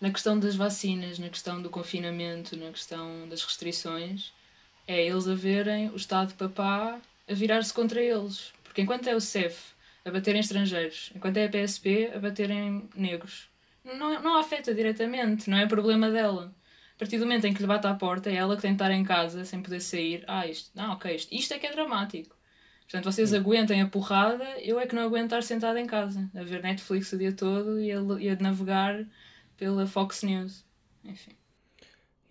na questão das vacinas, na questão do confinamento, na questão das restrições, é eles a verem o Estado papá a virar-se contra eles. Porque enquanto é o CEF a bater em estrangeiros, enquanto é a PSP a bater em negros, não, não a afeta diretamente, não é problema dela. A partir do momento em que lhe bate à porta, é ela que tem de estar em casa sem poder sair. Ah, isto, não, ok, isto, isto é que é dramático. Portanto, vocês aguentem a porrada, eu é que não aguento estar sentado em casa, a ver Netflix o dia todo e a, e a navegar pela Fox News. Enfim.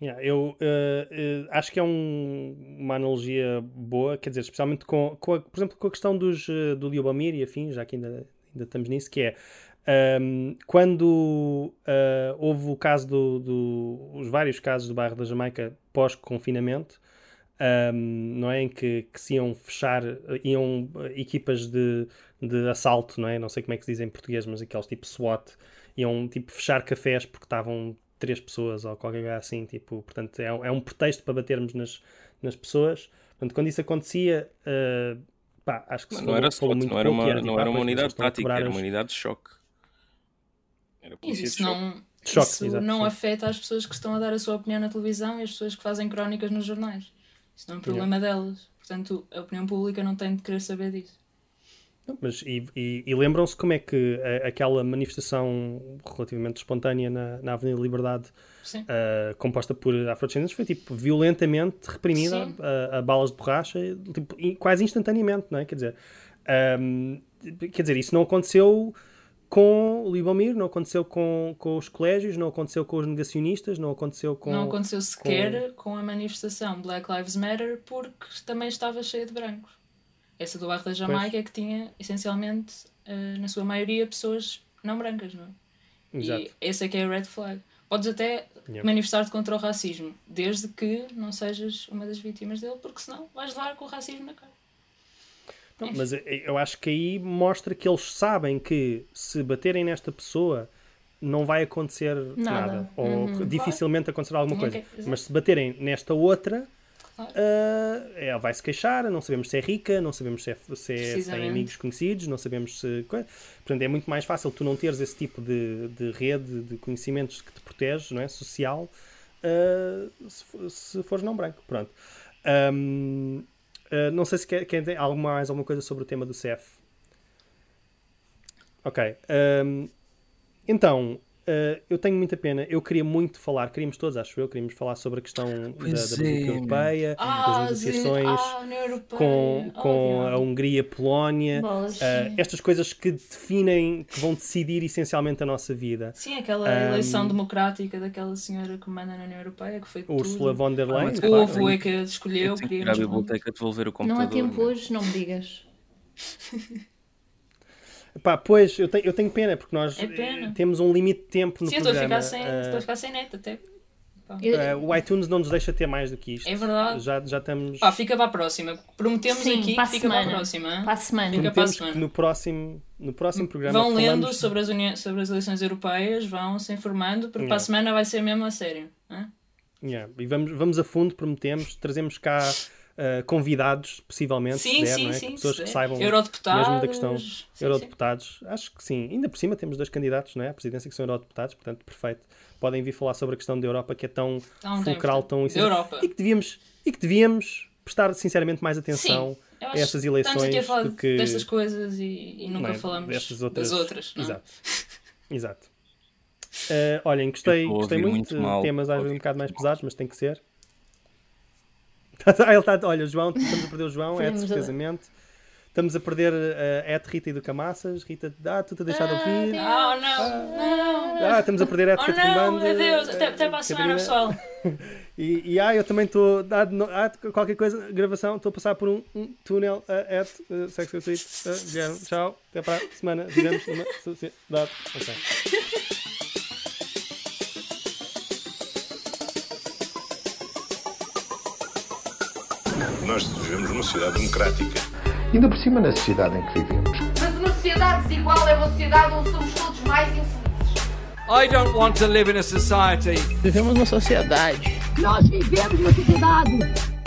Yeah, eu eh, eh, acho que é um- uma analogia boa, quer dizer, especialmente com, com a- por exemplo, com a questão dos, eh, do Liobamir e afins, já que ainda, ainda estamos nisso, que é ahm, quando ah, houve o caso do, do- os vários casos do bairro da Jamaica pós-confinamento, ahm, não é? Em que, que se iam fechar, iam equipas de, de assalto, não é? Não sei como é que se diz em português, mas aqueles tipo SWAT, iam tipo fechar cafés porque estavam três pessoas ou qualquer coisa assim, tipo, portanto é, um- é um pretexto para batermos nas, nas pessoas. Portanto, quando isso acontecia, uh, pá, acho que se Não era falou SWAT, muito não era pouco, uma, e tipo, não era uma unidade tática, era uma unidade de choque. Era de isso choque. não, choque, isso exato, não sim. afeta as pessoas que estão a dar a sua opinião na televisão e as pessoas que fazem crónicas nos jornais. Isso não é um problema delas. Portanto, a opinião pública não tem de querer saber disso. Mas, e e- e lembram-se como é que a- aquela manifestação relativamente espontânea na, na Avenida Liberdade, uh, composta por afrodescendentes, foi tipo violentamente reprimida a, a balas de borracha, tipo, quase instantaneamente, não é? Quer dizer, um, quer dizer, isso não aconteceu com o Libomir, não aconteceu com, com os colégios, não aconteceu com os negacionistas, não aconteceu com. não aconteceu sequer com... a manifestação Black Lives Matter porque também estava cheia de brancos. Essa do bairro da Jamaica é que tinha essencialmente, eh, na sua maioria, pessoas não brancas, não é? Exato. E esse é que é a red flag. Podes até Yeah. manifestar-te contra o racismo, desde que não sejas uma das vítimas dele, porque senão vais levar com o racismo na cara. Não, mas eu- eu acho que aí mostra que eles sabem que se baterem nesta pessoa não vai acontecer nada. Nada. Ou Uhum. dificilmente acontecerá alguma coisa. Mas se baterem nesta outra, Claro. ah, ela vai se queixar, não sabemos se é rica, não sabemos se, é, se, é- se tem amigos conhecidos, não sabemos se. Portanto, é muito mais fácil tu não teres esse tipo de, de rede de conhecimentos que te protege, não é? Social, ah, se, se fores não branco. Pronto. Ahm, ah, não sei se quer, quer alguma, mais alguma coisa sobre o tema do CEF. Ok. ahm, então, ah, eu tenho muita pena. Eu queria muito falar, queríamos todos, acho eu, queríamos falar sobre a questão da, da Pois política é, europeia, Ah, das negociações Ah, União Europeia. com, Oh, com a. Hungria, Polónia, ah, sim. estas coisas que definem, que vão decidir essencialmente a nossa vida. Sim, aquela Ahm, eleição democrática daquela senhora que manda na União Europeia, que foi Ursula tudo. von der Leyen, mas O claro. ovo é que a escolheu, Eu tenho que ir à biblioteca devolver o Não computador. há tempo né? hoje, não me digas. Pá, pois, eu tenho, eu tenho pena, porque nós É pena. eh, temos um limite de tempo no Sim, eu estou a programa. ficar sem, ah, estou a ficar sem net até. Ah, o iTunes não nos deixa ter mais do que isto. É verdade. Já, já estamos. Pá, fica para a próxima. Prometemos Sim, aqui para fica para a semana. próxima. Para a semana. Fica para a Prometemos semana. que no próximo, no próximo programa Vão lendo falamos- sobre as, uni... sobre as eleições europeias, vão se informando, porque para Yeah. a semana vai ser mesmo a sério. Yeah, E vamos, vamos a fundo, prometemos. Trazemos cá ah, convidados, possivelmente, Sim, der, sim, não é? sim. pessoas que saibam Eurodeputados. mesmo da questão. Sim, Eurodeputados, acho que sim. Ainda por cima temos dois candidatos não é? à presidência que são eurodeputados, portanto, perfeito. Podem vir falar sobre a questão da Europa, que é tão tem, fulcral, tão. E que devíamos, e que devíamos prestar sinceramente mais atenção a que Estamos aqui a eleições falar do que destas coisas e, e nunca não é? falamos destas outras. das outras. não é? Exato. Exato. Ah, olhem, gostei, gostei muito. muito mal. Temas às vezes um bocado mais pesados, mas tem que ser. Ah, ele está, olha, João, estamos a perder o João, é de certezamente. Estamos a perder a Ed Rita e do Camassas. Rita, ah, tu te a deixar de ouvir. Oh, não, não. Ah, estamos a perder a Oh, Catarina não, Banda. adeus. Até, até para a semana, pessoal. E, e ah, eu também estou. Ah, ah, qualquer coisa, gravação, estou a passar por um, um túnel. Uh, Ed, uh, sexo gratuito. Uh, tchau. Até para a semana. Vivemos numa sociedade. Ok. Nós vivemos numa sociedade democrática. Ainda por cima na sociedade em que vivemos. Mas uma sociedade desigual é uma sociedade onde somos todos mais infelizes. I don't want to live in a society Vivemos numa sociedade Nós vivemos numa sociedade